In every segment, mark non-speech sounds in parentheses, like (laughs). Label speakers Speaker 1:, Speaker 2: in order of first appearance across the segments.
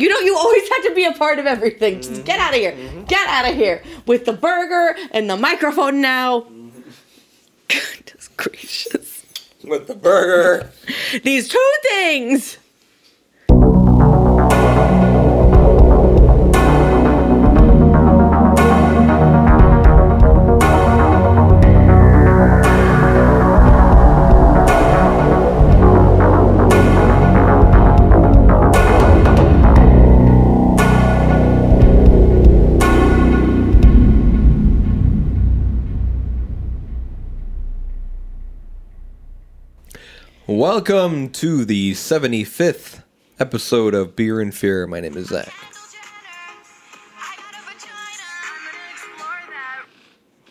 Speaker 1: You know, you always have to be a part of everything. Just mm-hmm. get out of here. Mm-hmm. Get out of here with the burger and the microphone now. (laughs) Goodness gracious.
Speaker 2: With the burger. (laughs)
Speaker 1: These two things.
Speaker 2: Welcome to the 75th episode of Beer and Fear. My name is Zach.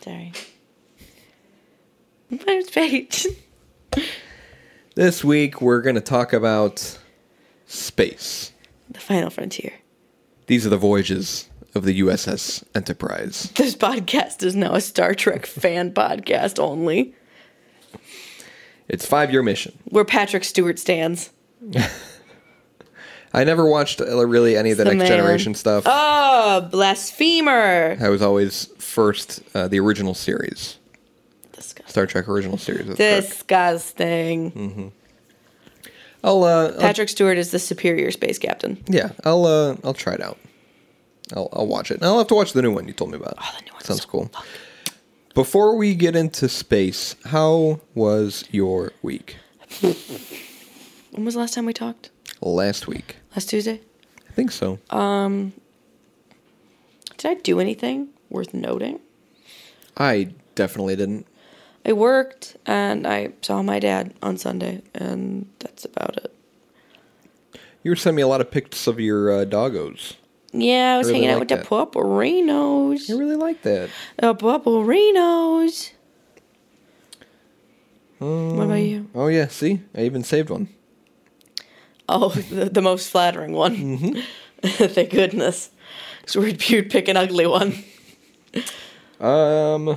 Speaker 1: Sorry.
Speaker 2: This week we're going to talk about space.
Speaker 1: The final frontier.
Speaker 2: These are the voyages of the USS Enterprise.
Speaker 1: This podcast is now a Star Trek fan (laughs) podcast only,
Speaker 2: It's five year mission.
Speaker 1: where Patrick Stewart stands. (laughs)
Speaker 2: I never watched uh, really any of the,
Speaker 1: The
Speaker 2: Next
Speaker 1: man.
Speaker 2: Generation stuff.
Speaker 1: Oh, blasphemer!
Speaker 2: I was always first uh, the original series,
Speaker 1: Disgusting.
Speaker 2: Star Trek original series.
Speaker 1: Disgusting.
Speaker 2: I'll, uh, I'll
Speaker 1: Patrick Stewart is the superior space captain.
Speaker 2: yeah, I'll uh, I'll try it out. I'll, I'll watch it. And I'll have to watch the new one you told me about.
Speaker 1: Oh, the new one's
Speaker 2: Sounds
Speaker 1: so
Speaker 2: cool. Before we get into space, how was your week?
Speaker 1: When was the last time we talked?
Speaker 2: Last week,
Speaker 1: Last Tuesday?
Speaker 2: I think so.
Speaker 1: Um Did I do anything worth noting?
Speaker 2: I definitely didn't.
Speaker 1: I worked and I saw my dad on Sunday, and that's about it.
Speaker 2: You were sending me a lot of pics of your uh, doggos.
Speaker 1: Yeah, I was
Speaker 2: Really
Speaker 1: hanging out with
Speaker 2: that.
Speaker 1: the Puperinos.
Speaker 2: I really like that.
Speaker 1: The Puperinos. what about you?
Speaker 2: Oh yeah, see, I even saved one.
Speaker 1: Oh, (laughs) the, the most flattering one.
Speaker 2: Mm-hmm. (laughs)
Speaker 1: Thank goodness. Because we'd, pick an ugly one.
Speaker 2: Um,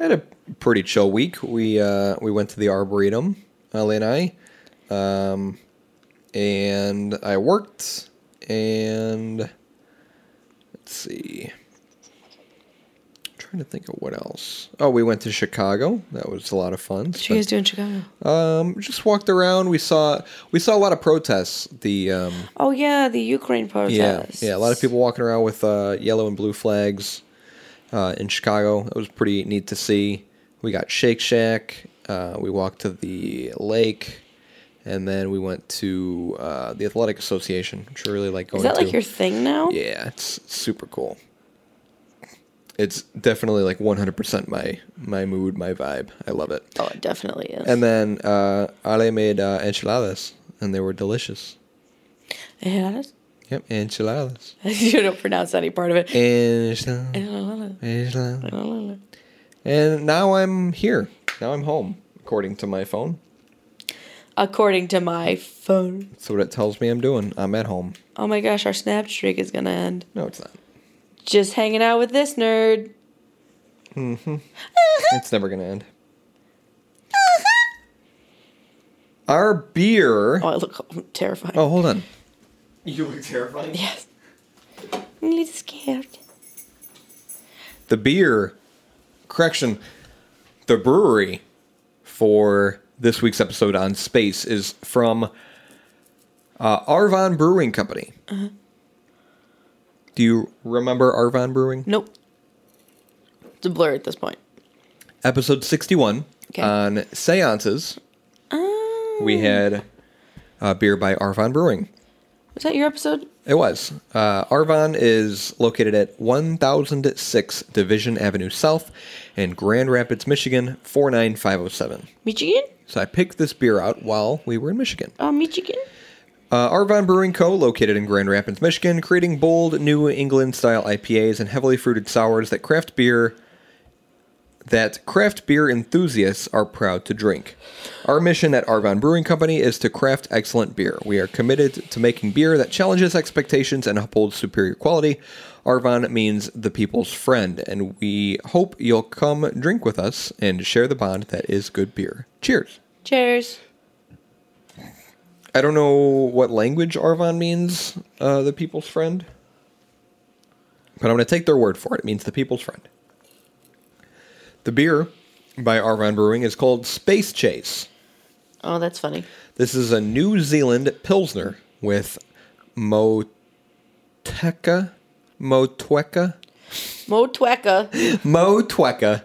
Speaker 2: I had a pretty chill week. We uh we went to the arboretum, Ellie and I, um, and I worked, and let's see. trying to think of what else. Oh, we went to Chicago. That was a lot of fun.
Speaker 1: What you guys do in Chicago?
Speaker 2: Um, just walked around. We saw we saw a lot of protests. The um,
Speaker 1: Oh, yeah, the Ukraine protests.
Speaker 2: yeah, yeah, a lot of people walking around with uh, yellow and blue flags uh, in Chicago. It was pretty neat to see. We got Shake Shack. Uh, we walked to the lake, and then we went to uh, the Athletic Association, which I really like going
Speaker 1: Is that
Speaker 2: to.
Speaker 1: like your thing now?
Speaker 2: yeah, it's super cool. It's definitely like 100% my my mood, my vibe. I love it.
Speaker 1: Oh, it definitely is.
Speaker 2: And then uh, Ale made uh, enchiladas, and they were delicious.
Speaker 1: Yeah,
Speaker 2: Yep, enchiladas. (laughs)
Speaker 1: you don't pronounce any part of it.
Speaker 2: Enchiladas. Enchiladas. And now I'm here. Now I'm home, according to my phone.
Speaker 1: According to my phone.
Speaker 2: That's what it tells me I'm doing. I'm at home.
Speaker 1: Oh my gosh, our snap streak is gonna end.
Speaker 2: No, it's not.
Speaker 1: Just hanging out with this nerd. Mm-hmm.
Speaker 2: it's never going to end. Our beer.
Speaker 1: Oh, I look terrifying.
Speaker 2: Oh, hold on. You look terrifying.
Speaker 1: Yes. I'm a little scared.
Speaker 2: The beer, correction, the brewery for this week's episode on space is from uh, Arvon Brewing Company. Do you remember Arvon Brewing?
Speaker 1: Nope. It's a blur at this point.
Speaker 2: Episode 61
Speaker 1: Okay.
Speaker 2: on seances.
Speaker 1: Oh.
Speaker 2: We had uh, beer by Arvon Brewing.
Speaker 1: Was that your episode?
Speaker 2: It was. Uh, Arvon is located at 1006 Division Avenue South in Grand Rapids, Michigan, 49507.
Speaker 1: Michigan?
Speaker 2: So I picked this beer out while we were in Michigan.
Speaker 1: Oh, Michigan?
Speaker 2: Uh, Arvon Brewing Co., located in Grand Rapids, Michigan, creating bold New England style IPAs and heavily fruited sours that craft beer that craft beer enthusiasts are proud to drink. Our mission at Arvon Brewing Company is to craft excellent beer. We are committed to making beer that challenges expectations and upholds superior quality. Arvon means the people's friend, and we hope you'll come drink with us and share the bond that is good beer. Cheers.
Speaker 1: Cheers.
Speaker 2: I don't know what language Arvon means, uh, the people's friend. But I'm going to take their word for it. It means the people's friend. The beer by Arvon Brewing is called Space Chase.
Speaker 1: Oh, that's funny.
Speaker 2: This is a New Zealand Pilsner with Moteca. Motueka?
Speaker 1: Motweka.
Speaker 2: Motueka.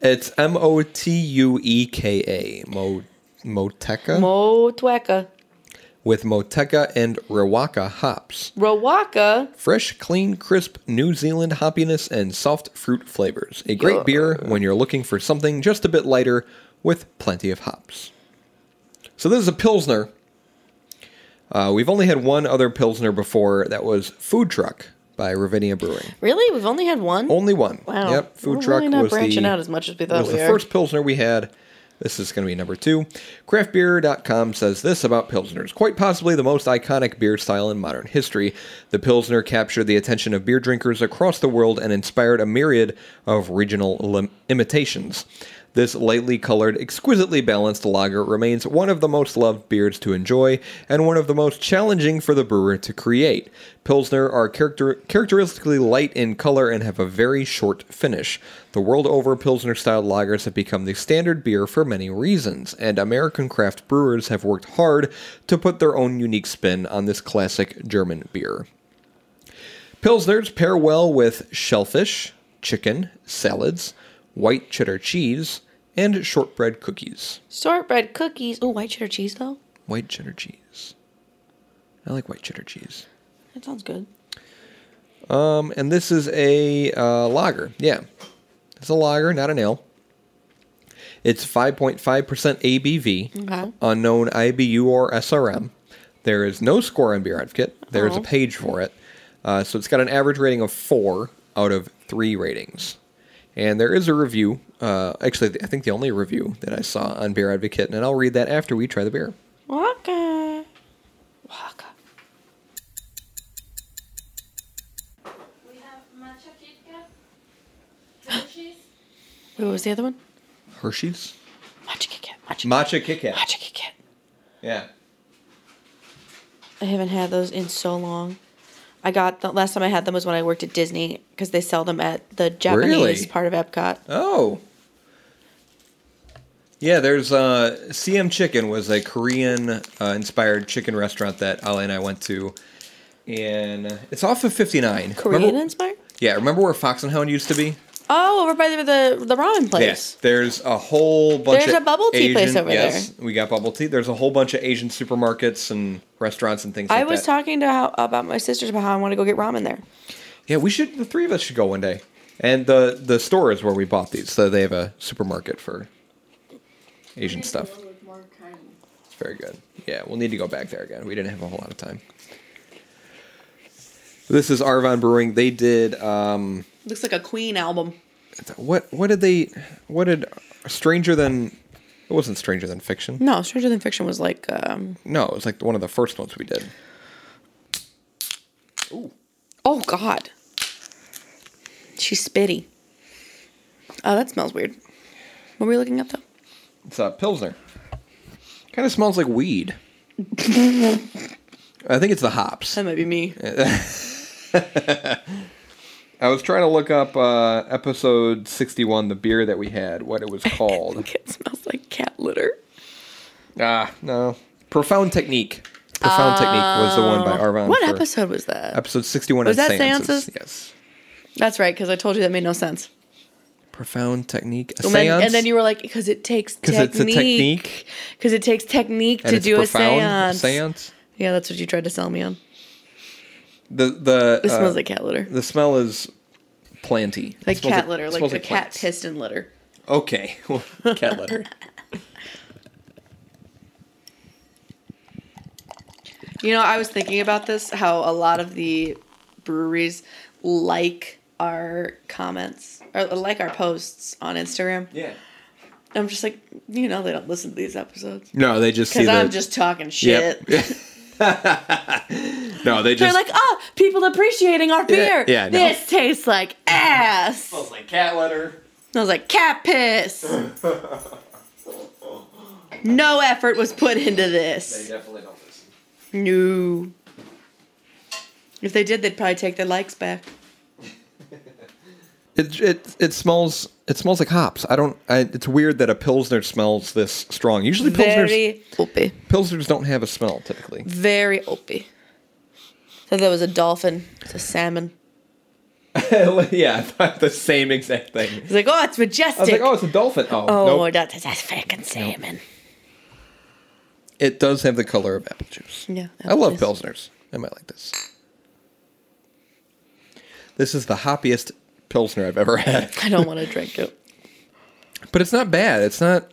Speaker 2: It's M O T U E K A. Mo Moteca?
Speaker 1: Motweka.
Speaker 2: with Moteca and Rawaka hops.
Speaker 1: Rawaka.
Speaker 2: Fresh, clean, crisp New Zealand hoppiness and soft fruit flavors. A great
Speaker 1: Yeah.
Speaker 2: beer when you're looking for something just a bit lighter with plenty of hops. So this is a Pilsner. Uh, we've only had one other Pilsner before. That was Food Truck by Ravinia Brewing.
Speaker 1: Really? We've only had one?
Speaker 2: Only one.
Speaker 1: wow.
Speaker 2: Yep. Food
Speaker 1: We're
Speaker 2: Truck
Speaker 1: really not
Speaker 2: was
Speaker 1: branching
Speaker 2: the,
Speaker 1: out as much as we thought
Speaker 2: was
Speaker 1: we
Speaker 2: the
Speaker 1: are.
Speaker 2: first Pilsner we had. This is going to be number two. Craftbeer.com says this about Pilsners. Quite possibly the most iconic beer style in modern history. The Pilsner captured the attention of beer drinkers across the world and inspired a myriad of regional lim- imitations. This lightly colored, exquisitely balanced lager remains one of the most loved beers to enjoy and one of the most challenging for the brewer to create. Pilsner are character- characteristically light in color and have a very short finish. The world over, Pilsner style lagers have become the standard beer for many reasons, and American craft brewers have worked hard to put their own unique spin on this classic German beer. Pilsners pair well with shellfish, chicken, salads, white cheddar cheese, and shortbread cookies.
Speaker 1: Shortbread cookies. Oh, white cheddar cheese, though?
Speaker 2: White cheddar cheese. I like white cheddar cheese.
Speaker 1: That sounds good.
Speaker 2: Um, and this is a uh, lager. Yeah, it's a lager, not an ale. It's 5.5% ABV,
Speaker 1: Okay.
Speaker 2: unknown IBU or SRM. There is no score on Beer Advocate. There is
Speaker 1: Oh.
Speaker 2: a page for it. Uh, so it's got an average rating of four out of three ratings. And there is a review. Uh, actually, I think the only review that I saw on Beer Advocate, and I'll read that after we try the beer.
Speaker 1: Waka. Waka.
Speaker 3: We have matcha Kit Kat, Hershey's,
Speaker 1: Wait, what was the other one?
Speaker 2: Hershey's
Speaker 1: Matcha Kit Kat. Matcha,
Speaker 2: Matcha Kit Kat.
Speaker 1: Matcha Kit Kat.
Speaker 2: Yeah.
Speaker 1: I haven't had those in so long. I got the last time I had them was when I worked at Disney because they sell them at the Japanese
Speaker 2: Really?
Speaker 1: part of Epcot.
Speaker 2: Oh. Yeah, there's uh, CM Chicken was a Korean uh, inspired chicken restaurant that Ali and I went to, and it's off of 59.
Speaker 1: Korean
Speaker 2: Remember-
Speaker 1: inspired?
Speaker 2: yeah, remember where Fox and Hound used to be?
Speaker 1: Oh, over by the the, the ramen place.
Speaker 2: Yes. There's a whole bunch.
Speaker 1: There's
Speaker 2: of
Speaker 1: a bubble tea place
Speaker 2: Asian-
Speaker 1: over
Speaker 2: yes, we got bubble tea. There's a whole bunch of Asian supermarkets and restaurants and things.
Speaker 1: I
Speaker 2: like
Speaker 1: was
Speaker 2: that.
Speaker 1: talking to how, about my sisters about how I want to go get ramen there.
Speaker 2: Yeah, we should. The three of us should go one day. And the the store is where we bought these. So they have a supermarket for Asian stuff. It's very good. Yeah, we'll need to go back there again. We didn't have a whole lot of time. This is Arvon Brewing. They did um
Speaker 1: Looks like a Queen album.
Speaker 2: what what did they what did Stranger Than it wasn't Stranger Than Fiction.
Speaker 1: No, Stranger Than Fiction was like um
Speaker 2: No, it was like one of the first ones we did.
Speaker 1: Oh God. She's spitty. Oh, that smells weird. What were we looking at though?
Speaker 2: It's a Pilsner. Kind of smells like weed. (laughs) I think it's the hops.
Speaker 1: That might be me. (laughs)
Speaker 2: I was trying to look up uh, episode 61, the beer that we had, what it was (laughs) called.
Speaker 1: it smells like cat litter.
Speaker 2: ah, no. Profound Technique. Profound Technique was the one by Arvon.
Speaker 1: What episode was that?
Speaker 2: Episode 61
Speaker 1: Was that
Speaker 2: seances.
Speaker 1: seances?
Speaker 2: Yes.
Speaker 1: That's right, because I told you that made no sense.
Speaker 2: Profound Technique. A
Speaker 1: And then,
Speaker 2: seance?
Speaker 1: and then you were like, because it takes
Speaker 2: 'Cause
Speaker 1: technique.
Speaker 2: it's a technique.
Speaker 1: Because it takes technique
Speaker 2: And
Speaker 1: to do a
Speaker 2: profound
Speaker 1: seance.
Speaker 2: seance.
Speaker 1: Yeah, that's what you tried to sell me on.
Speaker 2: The, the,
Speaker 1: It
Speaker 2: uh,
Speaker 1: smells like cat litter.
Speaker 2: the smell is planty.
Speaker 1: Like cat litter,
Speaker 2: it
Speaker 1: like
Speaker 2: smells
Speaker 1: a cat
Speaker 2: plants.
Speaker 1: piston litter.
Speaker 2: Okay. (laughs) cat litter.
Speaker 1: You know, I was thinking about this, how a lot of the breweries like our comments or like our posts on Instagram.
Speaker 2: Yeah.
Speaker 1: I'm just like, you know, they don't listen to these episodes.
Speaker 2: No, they just see
Speaker 1: Because. I'm just talking shit.
Speaker 2: Yep. (laughs) (laughs) no, they just.
Speaker 1: They're like, oh, people appreciating our beer.
Speaker 2: yeah, no.
Speaker 1: This tastes like ass.
Speaker 2: Smells like cat litter.
Speaker 1: I was like, cat piss. (laughs) No effort was put into this.
Speaker 2: definitely don't listen.
Speaker 1: No. If they did, they'd probably take their likes back.
Speaker 2: It, it it smells it smells like hops. I don't. I, it's weird that a pilsner smells this strong. Usually pilsners
Speaker 1: Very
Speaker 2: pilsners don't have a smell typically.
Speaker 1: Very opie. So that was a dolphin. It's a salmon. (laughs)
Speaker 2: yeah, I thought the same exact thing.
Speaker 1: He's like, oh, it's majestic.
Speaker 2: I was like, oh, it's a dolphin. Oh,
Speaker 1: Oh,
Speaker 2: nope.
Speaker 1: that's, that's freaking salmon.
Speaker 2: It does have the color of apple juice.
Speaker 1: Yeah.
Speaker 2: I love
Speaker 1: juice.
Speaker 2: pilsners. I might like this. This is the hoppiest pilsner I've ever had.
Speaker 1: I don't want to drink it. (laughs)
Speaker 2: But it's not bad. It's not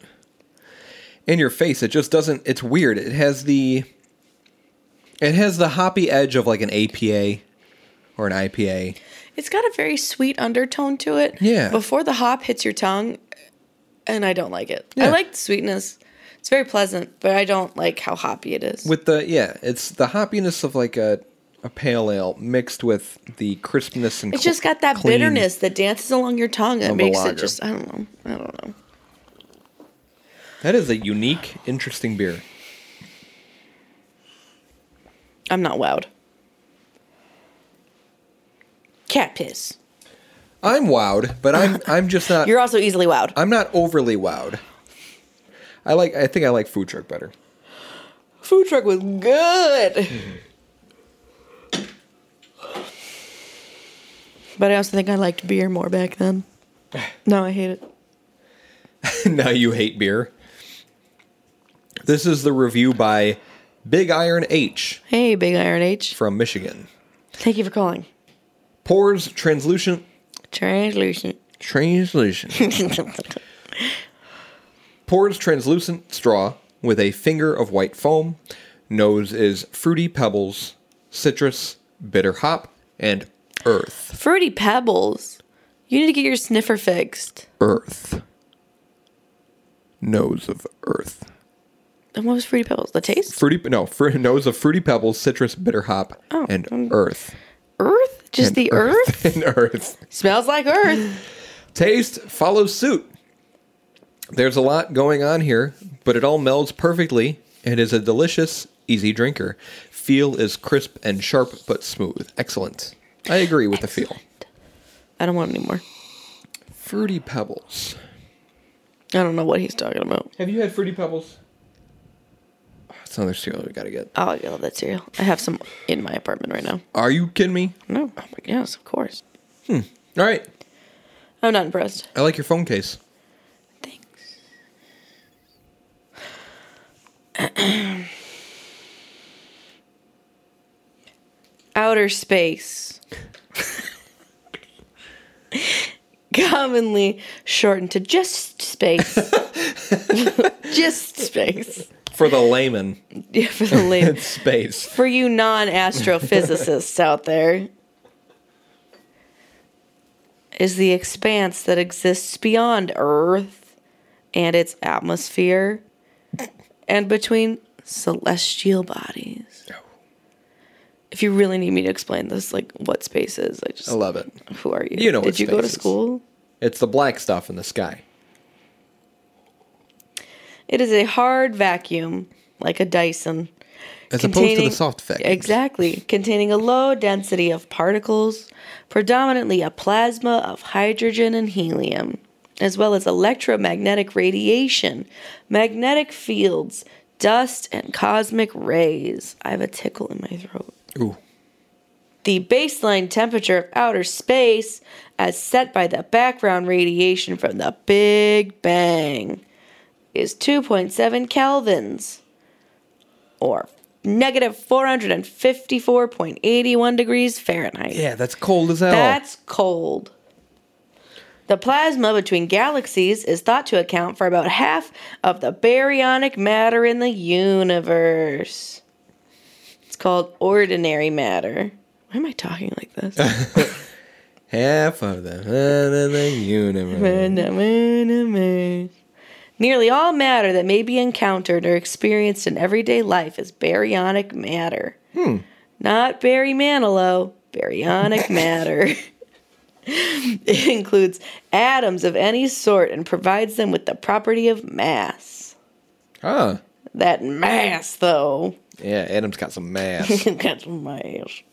Speaker 2: in your face. It just doesn't. It's weird. It has the. It has the hoppy edge of like an APA or an IPA.
Speaker 1: It's got a very sweet undertone to it.
Speaker 2: Yeah.
Speaker 1: Before the hop hits your tongue, and I don't like it. I like the sweetness. It's very pleasant, but I don't like how hoppy it is.
Speaker 2: With the yeah, it's the hoppiness of like a a pale ale mixed with the crispness and
Speaker 1: it's
Speaker 2: cl-
Speaker 1: just got that
Speaker 2: clean-
Speaker 1: bitterness that dances along your tongue and makes it just I don't know. I don't know.
Speaker 2: That is a unique, interesting beer.
Speaker 1: I'm not wowed. Cat piss.
Speaker 2: I'm wowed, but I'm (laughs) I'm just not.
Speaker 1: You're also easily wowed.
Speaker 2: I'm not overly wowed. I like. I think I like food truck better.
Speaker 1: Food truck was good. Mm-hmm. But I also think I liked beer more back then. (laughs) No, I hate it. (laughs)
Speaker 2: now you hate beer. This is the review by Big Iron H
Speaker 1: Hey, Big Iron H.
Speaker 2: from Michigan.
Speaker 1: Thank you for calling.
Speaker 2: Pours translucent
Speaker 1: Translucent.
Speaker 2: Translucent. (laughs) Pours translucent straw with a finger of white foam. Nose is fruity pebbles, citrus, bitter hop, and earth.
Speaker 1: Fruity Pebbles. You need to get your sniffer fixed.
Speaker 2: Earth. Nose of earth.
Speaker 1: And what was Fruity Pebbles? The taste?
Speaker 2: Fruity no, fr- nose of fruity pebbles, citrus, bitter hop,
Speaker 1: Oh,
Speaker 2: and
Speaker 1: um,
Speaker 2: earth.
Speaker 1: Earth? Just
Speaker 2: And
Speaker 1: the earth? (laughs)
Speaker 2: and earth.
Speaker 1: Smells like earth. (sighs)
Speaker 2: Taste follows suit. There's a lot going on here, but it all melds perfectly and is a delicious, easy drinker. Feel is crisp and sharp but smooth. Excellent. I agree with the feel.
Speaker 1: I don't want any more.
Speaker 2: Fruity Pebbles.
Speaker 1: I don't know what he's talking about.
Speaker 2: Have you had Fruity Pebbles? That's another cereal we gotta get.
Speaker 1: Oh, I love that cereal. I have some in my apartment right now.
Speaker 2: Are you kidding me?
Speaker 1: No. Oh my yes, of course. Hmm.
Speaker 2: All right.
Speaker 1: I'm not impressed.
Speaker 2: I like your phone case.
Speaker 1: Thanks. (clears throat) Outer space. (laughs) Commonly shortened to just space. (laughs) just space.
Speaker 2: For the layman,
Speaker 1: Yeah, for the
Speaker 2: layman. (laughs) space.
Speaker 1: For you non astrophysicists out there, is the expanse that exists beyond Earth and its atmosphere and between celestial bodies. Oh. If you really need me to explain this, like what space is, I just
Speaker 2: I love it.
Speaker 1: who are you?
Speaker 2: You know what
Speaker 1: Did you go to
Speaker 2: is.
Speaker 1: school?
Speaker 2: It's the black stuff in the sky.
Speaker 1: It is a hard vacuum, like a Dyson.
Speaker 2: As opposed to the soft vacuums.
Speaker 1: Exactly. Containing a low density of particles, predominantly a plasma of hydrogen and helium, as well as electromagnetic radiation, magnetic fields, dust, and cosmic rays. I have a tickle in my throat.
Speaker 2: Ooh.
Speaker 1: The baseline temperature of outer space, as set by the background radiation from the Big Bang, is 2.7 kelvins, or negative 454.81 degrees Fahrenheit.
Speaker 2: Yeah, that's cold as hell.
Speaker 1: That's cold. The plasma between galaxies is thought to account for about half of the baryonic matter in the universe. Called ordinary matter. Why am I talking like this? (laughs)
Speaker 2: half of the, the universe.
Speaker 1: Nearly all matter that may be encountered or experienced in everyday life is baryonic matter. Not Barry Manilow, baryonic (laughs) matter. it includes atoms of any sort and provides them with the property of mass.
Speaker 2: Ah.
Speaker 1: That mass, though,
Speaker 2: Yeah, Adam's got some mass. (laughs)
Speaker 1: got some mass.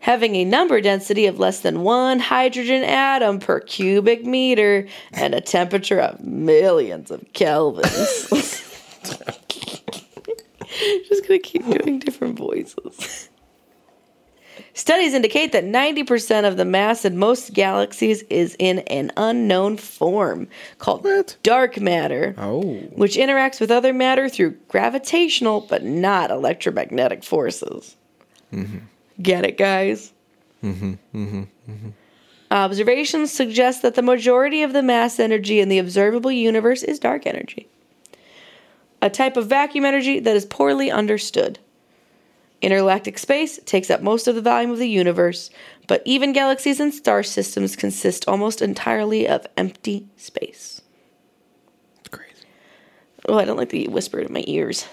Speaker 1: Having a number density of less than one hydrogen atom per cubic meter and a temperature of millions of kelvins. (laughs) (laughs) Just gonna keep doing different voices. Studies indicate that 90% of the mass in most galaxies is in an unknown form called
Speaker 2: What?
Speaker 1: dark matter,
Speaker 2: oh.
Speaker 1: which interacts with other matter through gravitational but not electromagnetic forces. Mm-hmm. Get it, guys? Mm-hmm. Mm-hmm. Observations suggest that the majority of the mass energy in the observable universe is dark energy, a type of vacuum energy that is poorly understood. Intergalactic space takes up most of the volume of the universe, but even galaxies and star systems consist almost entirely of empty space.
Speaker 2: It's crazy.
Speaker 1: Oh, I don't like the whisper in my ears.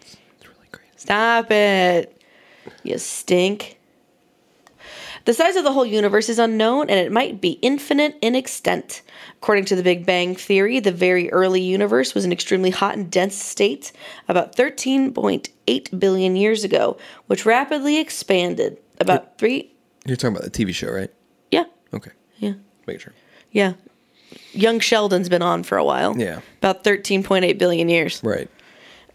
Speaker 2: It's really crazy.
Speaker 1: Stop it. You stink. The size of the whole universe is unknown and it might be infinite in extent. According to the Big Bang Theory, the very early universe was an extremely hot and dense state about 13.8 billion years ago, which rapidly expanded about three.
Speaker 2: You're talking about the TV show, right?
Speaker 1: Yeah,
Speaker 2: Okay.
Speaker 1: yeah,
Speaker 2: Make sure.
Speaker 1: yeah. Young Sheldon's been on for a while.
Speaker 2: Yeah.
Speaker 1: About 13.8 billion years.
Speaker 2: Right.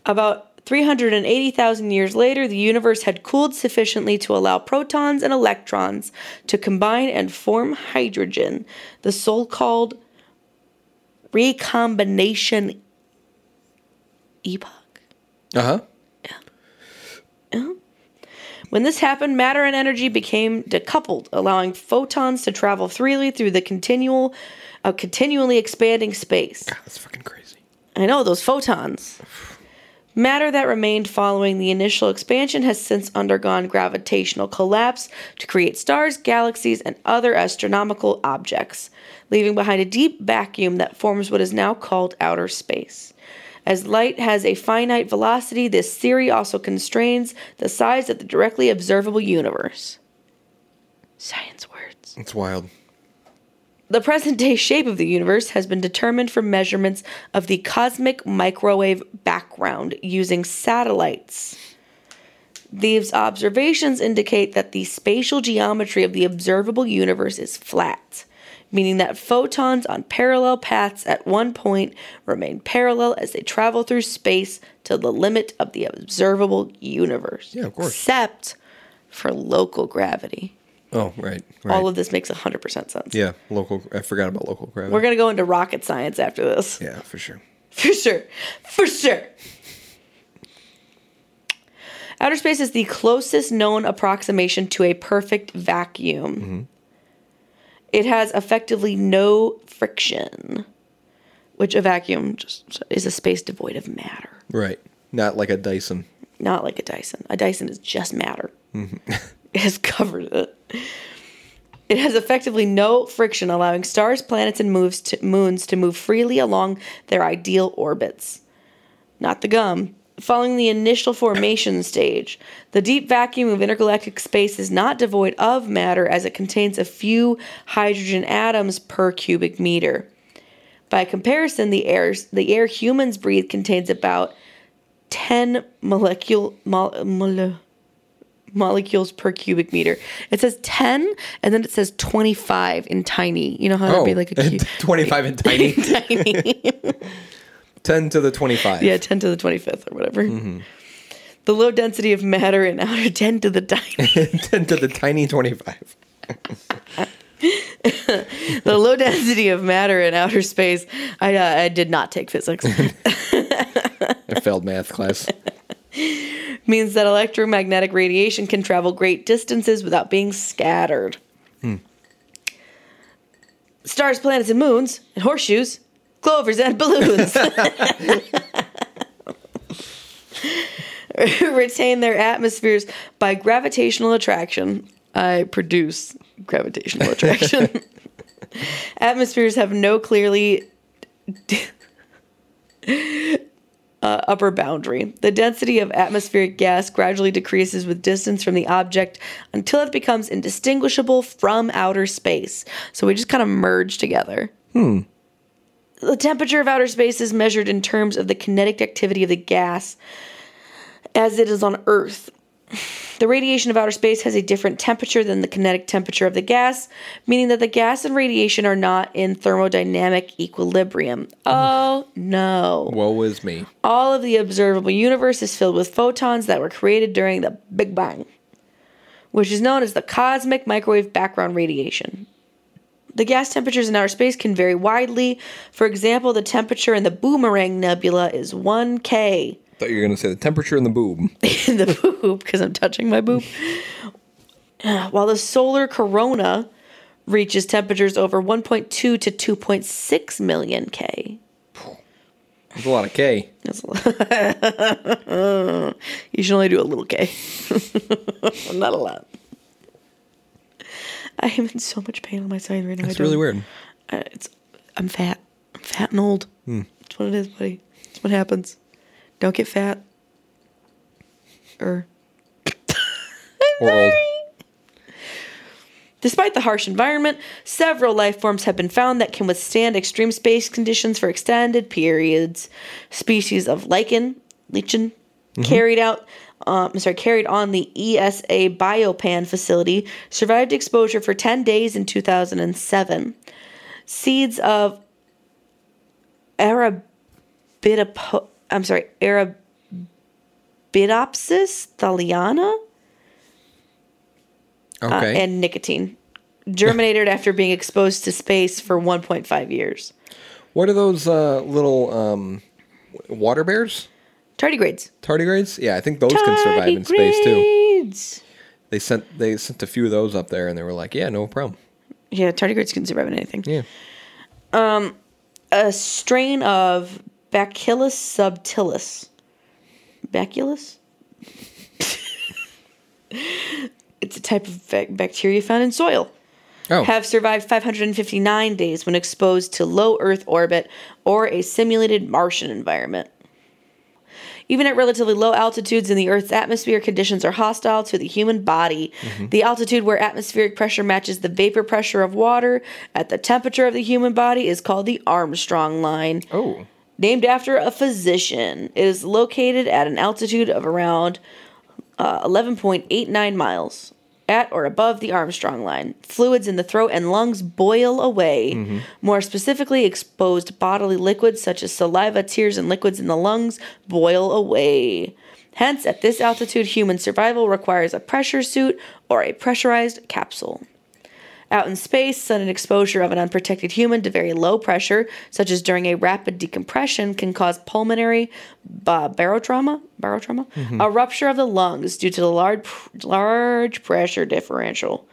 Speaker 1: About 380,000 years later, the universe had cooled sufficiently to allow protons and electrons to combine and form hydrogen, the so called recombination epoch.
Speaker 2: Uh huh. Yeah.
Speaker 1: When this happened, matter and energy became decoupled, allowing photons to travel freely through the continual, uh, continually expanding space.
Speaker 2: God, that's fucking crazy.
Speaker 1: I know those photons. Matter that remained following the initial expansion has since undergone gravitational collapse to create stars, galaxies, and other astronomical objects, leaving behind a deep vacuum that forms what is now called outer space. As light has a finite velocity, this theory also constrains the size of the directly observable universe. Science words.
Speaker 2: It's wild.
Speaker 1: The present day shape of the universe has been determined from measurements of the cosmic microwave background using satellites. These observations indicate that the spatial geometry of the observable universe is flat, meaning that photons on parallel paths at one point remain parallel as they travel through space to the limit of the observable universe.
Speaker 2: Yeah, of course.
Speaker 1: Except for local gravity.
Speaker 2: Oh, right. right.
Speaker 1: All of this makes 100% sense.
Speaker 2: yeah, local. I forgot about local gravity.
Speaker 1: We're going to go into rocket science after this.
Speaker 2: yeah, for sure.
Speaker 1: For sure. For sure. Outer space is the closest known approximation to a perfect vacuum. Mm-hmm. It has effectively no friction, which a vacuum just is a space devoid of matter.
Speaker 2: Right. Not like a Dyson.
Speaker 1: Not like a Dyson. A Dyson is just matter. it mm-hmm. (laughs) (laughs) has covered it. It has effectively no friction, allowing stars, planets, and to, moons to move freely along their ideal orbits. Not the gum. Following the initial formation stage, the deep vacuum of intergalactic space is not devoid of matter as it contains a few hydrogen atoms per cubic meter. By comparison, the air the air humans breathe contains about 10 molecule mol, mole- molecules per cubic meter. It says 10 and then it says 25 in tiny. You know how that'd be like a (laughs) cube.
Speaker 2: 25 in tiny. (laughs)
Speaker 1: tiny. (laughs)
Speaker 2: 10 to the 25.
Speaker 1: yeah, 10 to the 25th or whatever. The low density of matter in outer 10 to the tiny.
Speaker 2: 10 to the tiny 25.
Speaker 1: the low density of matter in outer space. I uh, I did not take physics.
Speaker 2: I failed math class. (laughs)
Speaker 1: means that electromagnetic radiation can travel great distances without being scattered. Hmm. Stars, planets, and moons, and horseshoes, clovers, and balloons (laughs) (laughs) retain their atmospheres by gravitational attraction. I produce gravitational attraction. Atmospheres have no clearly uh, upper boundary. The density of atmospheric gas gradually decreases with distance from the object until it becomes indistinguishable from outer space. So we just kind of merge together. Hmm. the temperature of outer space is measured in terms of the kinetic activity of the gas as it is on Earth. The radiation of outer space has a different temperature than the kinetic temperature of the gas, meaning that the gas and radiation are not in thermodynamic equilibrium. Oh no.
Speaker 2: Woe is me.
Speaker 1: All of the observable universe is filled with photons that were created during the Big Bang, which is known as the cosmic microwave background radiation. The gas temperatures in outer space can vary widely. For example, the temperature in the Boomerang Nebula is 1K
Speaker 2: thought you were going to say the temperature in the boob. (laughs)
Speaker 1: in the boob because I'm touching my boob. (sighs) While the solar corona reaches temperatures over 1.2 to 2.6 million K.
Speaker 2: There's a lot of K.
Speaker 1: That's a lot. (laughs) you should only do a little K. (laughs) Not a lot. I am in so much pain on my side right now.
Speaker 2: That's
Speaker 1: I
Speaker 2: really weird.
Speaker 1: Uh, it's I'm fat. I'm fat and old. That's what it is, buddy. That's what happens. Don't get fat. Or
Speaker 2: Or old.
Speaker 1: Despite the harsh environment, several life forms have been found that can withstand extreme space conditions for extended periods. Species of lichen, lichen, carried out, um, sorry, carried on the ESA Biopan facility survived exposure for 10 days in 2007. Seeds of Arabidopsis, I'm sorry, Arabidopsis thaliana uh,
Speaker 2: Okay.
Speaker 1: and nicotine. Germinated after being exposed to space for 1.5 years.
Speaker 2: what are those uh, little um, water bears?
Speaker 1: Tardigrades.
Speaker 2: Tardigrades? Yeah, I think those can survive in space too.
Speaker 1: Tardigrades.
Speaker 2: They sent they sent a few of those up there, and they were like, "Yeah, no problem."
Speaker 1: Yeah, tardigrades can survive in anything.
Speaker 2: Yeah.
Speaker 1: Um, A strain of Bacillus subtilis. Bacillus? it's a type of bac- bacteria found in soil.
Speaker 2: Oh,
Speaker 1: have survived 559 days when exposed to low Earth orbit or a simulated Martian environment. Even at relatively low altitudes in the Earth's atmosphere, conditions are hostile to the human body. Mm-hmm. The altitude where atmospheric pressure matches the vapor pressure of water at the temperature of the human body is called the Armstrong line.
Speaker 2: oh,
Speaker 1: Named after a physician, it is located at an altitude of around uh, 11.89 miles at or above the Armstrong line. Fluids in the throat and lungs boil away. More specifically, exposed bodily liquids such as saliva, tears, and liquids in the lungs boil away. Hence, at this altitude, human survival requires a pressure suit or a pressurized capsule. Out in space, sudden exposure of an unprotected human to very low pressure, such as during a rapid decompression, can cause pulmonary uh, barotrauma, barotrauma, a rupture of the lungs due to the large, large pressure differential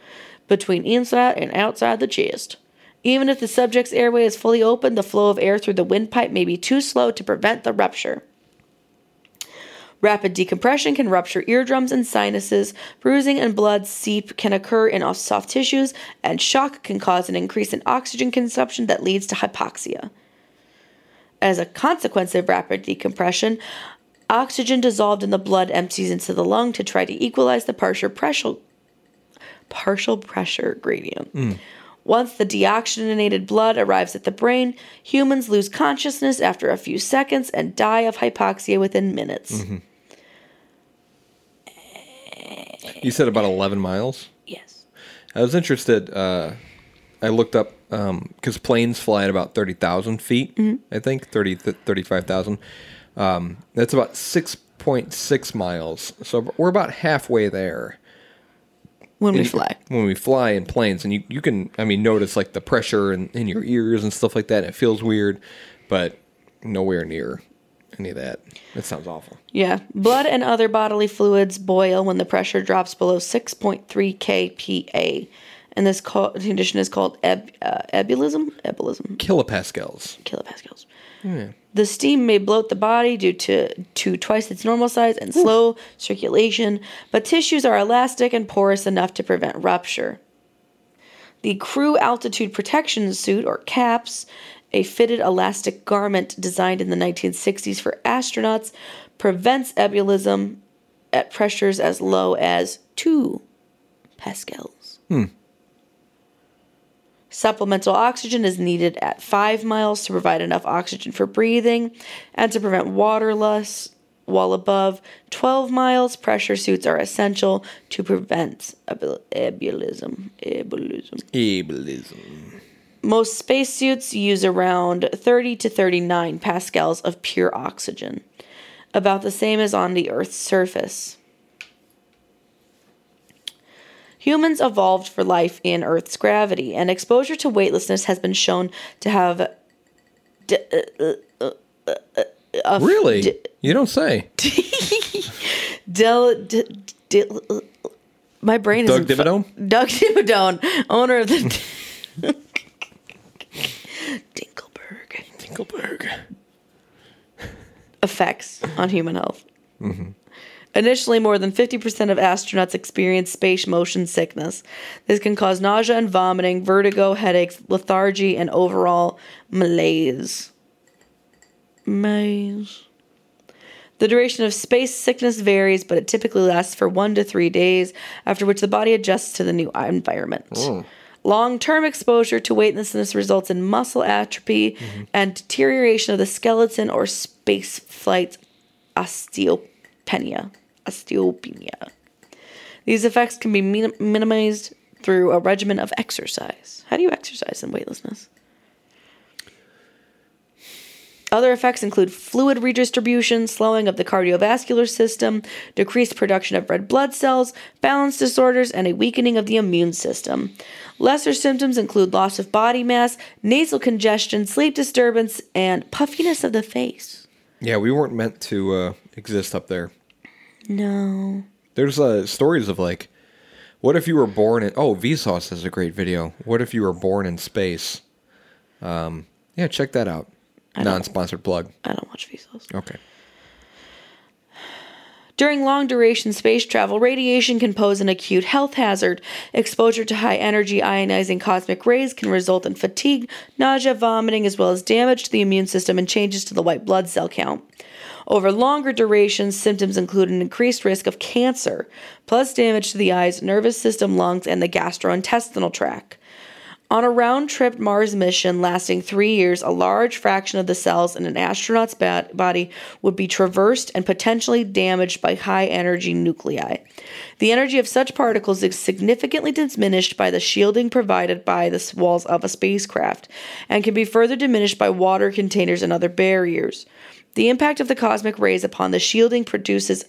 Speaker 1: between inside and outside the chest. Even if the subject's airway is fully open, the flow of air through the windpipe may be too slow to prevent the rupture. Rapid decompression can rupture eardrums and sinuses. Bruising and blood seep can occur in soft tissues, and shock can cause an increase in oxygen consumption that leads to hypoxia. As a consequence of rapid decompression, oxygen dissolved in the blood empties into the lung to try to equalize the partial pressure, partial pressure gradient. Mm. Once the deoxygenated blood arrives at the brain, humans lose consciousness after a few seconds and die of hypoxia within minutes. Mm-hmm.
Speaker 2: You said about eleven miles.
Speaker 1: Yes.
Speaker 2: I was interested. Uh, I looked up because planes fly at about thirty thousand feet. I think 30, 35,000. Um, that's about six point six miles. So we're about halfway there.
Speaker 1: When we fly.
Speaker 2: when we fly in planes and you, you can i mean notice like the pressure in, in your ears and stuff like that it feels weird but nowhere near any of that that sounds awful
Speaker 1: Yeah. Blood and other bodily fluids boil when the pressure drops below 6.3 kPa. And this co- condition is called eb- uh, ebullism? Ebullism.
Speaker 2: kilopascals
Speaker 1: kilopascals. The steam may bloat the body due to, to twice its normal size and slow circulation, but tissues are elastic and porous enough to prevent rupture. The crew altitude protection suit, or CAPS, a fitted elastic garment designed in the 1960s for astronauts, prevents ebullism at pressures as low as 2 pascals. Hmm. Supplemental oxygen is needed at 5 miles to provide enough oxygen for breathing and to prevent water loss. While above 12 miles, pressure suits are essential to prevent ebullism. Ebullism.
Speaker 2: Ableism.
Speaker 1: Most spacesuits use around 30 to 39 pascals of pure oxygen, about the same as on the Earth's surface. Humans evolved for life in Earth's gravity, and exposure to weightlessness has been shown to have. D- uh, uh, uh, uh,
Speaker 2: Really?
Speaker 1: d-
Speaker 2: you don't say. (laughs)
Speaker 1: Del, d, d, uh, my brain is.
Speaker 2: Doug
Speaker 1: is
Speaker 2: Dimmadome?
Speaker 1: Doug Dimmadome, owner of the (laughs) (laughs) Dinkleberg
Speaker 2: Dinkleberg.
Speaker 1: effects on human health. Initially, more than 50% of astronauts experience space motion sickness. This can cause nausea and vomiting, vertigo, headaches, lethargy, and overall malaise. Malaise. The duration of space sickness varies, but it typically lasts for one to three days, after which the body adjusts to the new environment. Hmm. Long term exposure to weightlessness results in muscle atrophy and deterioration of the skeleton or space flight osteopenia. Osteopenia. These effects can be min- minimized through a regimen of exercise. How do you exercise in weightlessness? Other effects include fluid redistribution, slowing of the cardiovascular system, decreased production of red blood cells, balance disorders, and a weakening of the immune system. Lesser symptoms include loss of body mass, nasal congestion, sleep disturbance, and puffiness of the face.
Speaker 2: Yeah, we weren't meant to uh, exist up there.
Speaker 1: No.
Speaker 2: There's uh, stories of like, what if you were born in? Oh, Vsauce has a great video. What if you were born in space? Um, yeah, check that out. Non-sponsored plug.
Speaker 1: I don't watch Vsauce.
Speaker 2: Okay.
Speaker 1: During long duration space travel, radiation can pose an acute health hazard. Exposure to high energy ionizing cosmic rays can result in fatigue, nausea, vomiting, as well as damage to the immune system and changes to the white blood cell count. Over longer durations, symptoms include an increased risk of cancer, plus damage to the eyes, nervous system, lungs, and the gastrointestinal tract. On a round trip Mars mission lasting three years, a large fraction of the cells in an astronaut's body would be traversed and potentially damaged by high energy nuclei. The energy of such particles is significantly diminished by the shielding provided by the walls of a spacecraft and can be further diminished by water containers and other barriers. The impact of the cosmic rays upon the shielding produces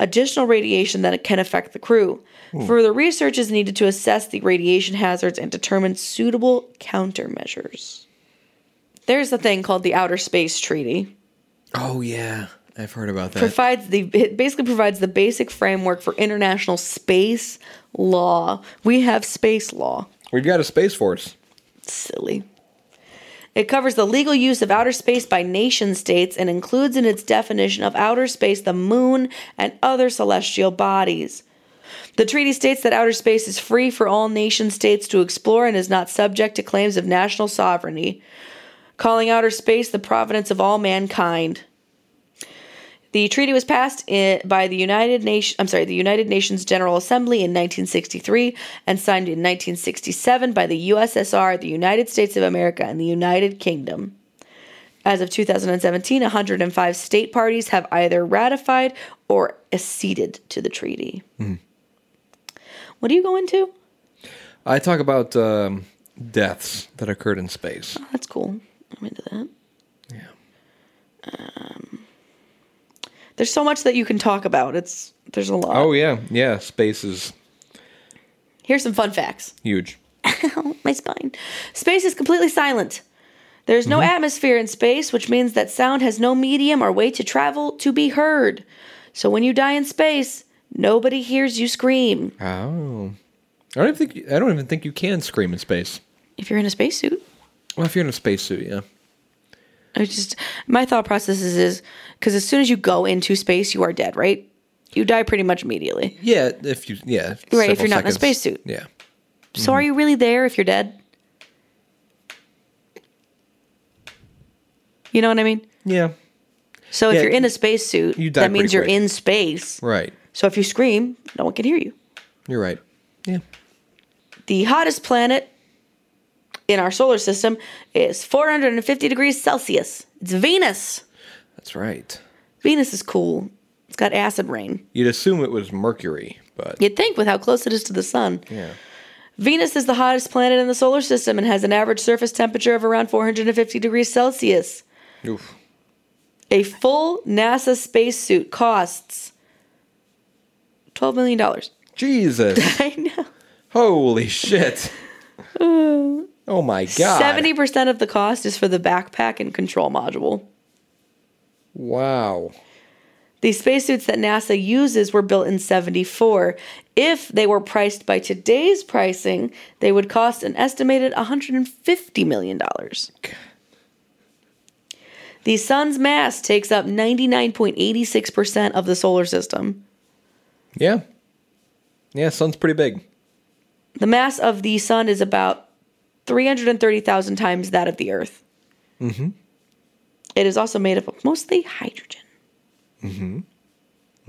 Speaker 1: additional radiation that can affect the crew. Hmm. Further research is needed to assess the radiation hazards and determine suitable countermeasures. There's a thing called the Outer Space Treaty.
Speaker 2: Oh yeah, I've heard about that.
Speaker 1: Provides the it basically provides the basic framework for international space law. We have space law.
Speaker 2: We've got a space force.
Speaker 1: silly. It covers the legal use of outer space by nation states and includes in its definition of outer space the moon and other celestial bodies. The treaty states that outer space is free for all nation states to explore and is not subject to claims of national sovereignty, calling outer space the providence of all mankind. The treaty was passed by the United Nations. I'm sorry, the United Nations General Assembly in 1963 and signed in 1967 by the USSR, the United States of America, and the United Kingdom. As of 2017, 105 state parties have either ratified or acceded to the treaty. Mm-hmm. What do you go into?
Speaker 2: I talk about um, deaths that occurred in space.
Speaker 1: Oh, that's cool. I'm into that.
Speaker 2: Yeah.
Speaker 1: Um, There's so much that you can talk about. It's there's a lot.
Speaker 2: Oh yeah, yeah. Space is
Speaker 1: Here's some fun facts. (laughs)
Speaker 2: huge.
Speaker 1: My spine. Space is completely silent. There's no atmosphere in space, which means that sound has no medium or way to travel to be heard. So when you die in space, nobody hears you scream.
Speaker 2: Oh. I don't even think I don't even think you can scream in space.
Speaker 1: If you're in a spacesuit.
Speaker 2: Well, if you're in a spacesuit, yeah.
Speaker 1: I just my thought process is is because as soon as you go into space, you are dead, right? You die pretty much immediately.
Speaker 2: Yeah, if you yeah
Speaker 1: right if you're not in a spacesuit.
Speaker 2: Yeah.
Speaker 1: So are mm-hmm. you really there if you're dead? You know what I mean?
Speaker 2: Yeah.
Speaker 1: So if
Speaker 2: Yeah,
Speaker 1: you're in a spacesuit,
Speaker 2: you
Speaker 1: that means you're
Speaker 2: quick.
Speaker 1: in space.
Speaker 2: Right.
Speaker 1: So if you scream, no one can hear you.
Speaker 2: You're right. Yeah.
Speaker 1: The hottest planet in our solar system is 450 degrees Celsius. It's Venus.
Speaker 2: That's right.
Speaker 1: Venus is cool. It's got acid rain.
Speaker 2: You'd assume it was Mercury, but
Speaker 1: You'd think with how close it is to the sun.
Speaker 2: yeah.
Speaker 1: Venus is the hottest planet in the solar system and has an average surface temperature of around 450 degrees Celsius.
Speaker 2: Oof.
Speaker 1: A full NASA spacesuit costs $12 million.
Speaker 2: Jesus. (laughs)
Speaker 1: I know.
Speaker 2: Holy shit. (laughs) Oh my god.
Speaker 1: 70% of the cost is for the backpack and control module.
Speaker 2: Wow.
Speaker 1: These spacesuits that NASA uses were built in 74. If they were priced by today's pricing, they would cost an estimated $150 million. The sun's mass takes up 99.86% of the solar system.
Speaker 2: Yeah. Yeah, sun's pretty big.
Speaker 1: The mass of the sun is about 330,000 times that of the Earth. Mm-hmm. It is also made up of mostly hydrogen. Mm-hmm.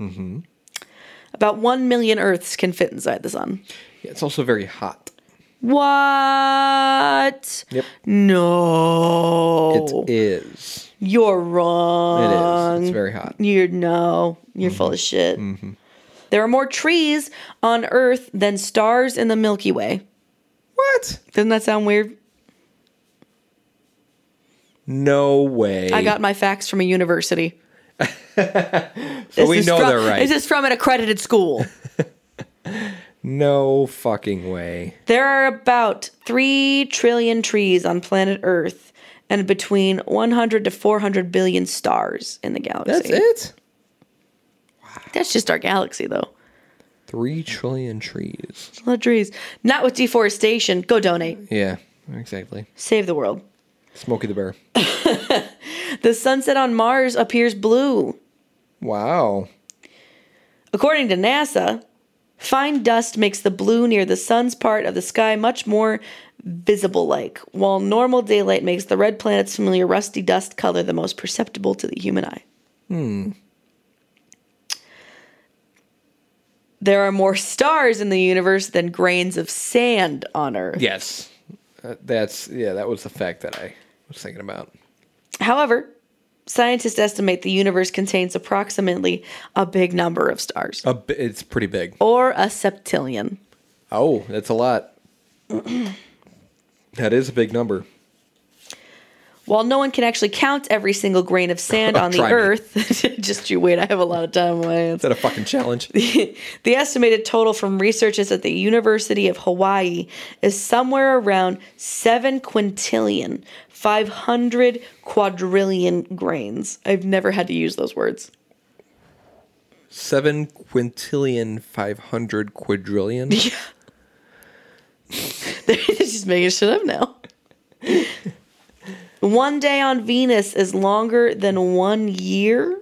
Speaker 1: Mm-hmm. About 1 million Earths can fit inside the sun.
Speaker 2: Yeah, it's also very hot.
Speaker 1: What?
Speaker 2: Yep.
Speaker 1: No.
Speaker 2: It is.
Speaker 1: You're wrong.
Speaker 2: is. It's very hot.
Speaker 1: You're no. You're full of shit. There are more trees on Earth than stars in the Milky Way.
Speaker 2: What?
Speaker 1: Doesn't that sound weird?
Speaker 2: No way.
Speaker 1: I got my facts from a university. (laughs)
Speaker 2: so we
Speaker 1: is
Speaker 2: know
Speaker 1: from,
Speaker 2: they're right.
Speaker 1: This is from an accredited school. (laughs)
Speaker 2: no fucking way.
Speaker 1: there are about 3 trillion trees on planet Earth and between 100 to 400 billion stars in the galaxy.
Speaker 2: That's it?
Speaker 1: That's just our galaxy, though.
Speaker 2: Three trillion trees.
Speaker 1: A lot of trees. Not with deforestation. Go donate.
Speaker 2: Yeah, exactly.
Speaker 1: Save the world.
Speaker 2: Smokey the Bear. (laughs)
Speaker 1: The sunset on Mars appears blue.
Speaker 2: Wow.
Speaker 1: According to NASA, fine dust makes the blue near the sun's part of the sky much more visible like, while normal daylight makes the red planet's familiar rusty dust color the most perceptible to the human eye. Hmm. There are more stars in the universe than grains of sand on Earth.
Speaker 2: Yes. Uh, that's, yeah, that was the fact that I was thinking about.
Speaker 1: However, scientists estimate the universe contains approximately a big number of stars,
Speaker 2: A it's pretty big.
Speaker 1: or a septillion.
Speaker 2: Oh, that's a lot. (clears throat) that is a big number.
Speaker 1: While no one can actually count every single grain of sand oh, on the earth, (laughs) just you wait, I have a lot of time on my hands.
Speaker 2: Is that a fucking challenge? (laughs)
Speaker 1: the estimated total from researchers at the University of Hawaii is somewhere around 7 quintillion, 500 quadrillion grains. I've never had to use those words.
Speaker 2: Seven quintillion, five hundred quadrillion. (laughs)
Speaker 1: They're just making shit up now. One day on Venus is longer than one year?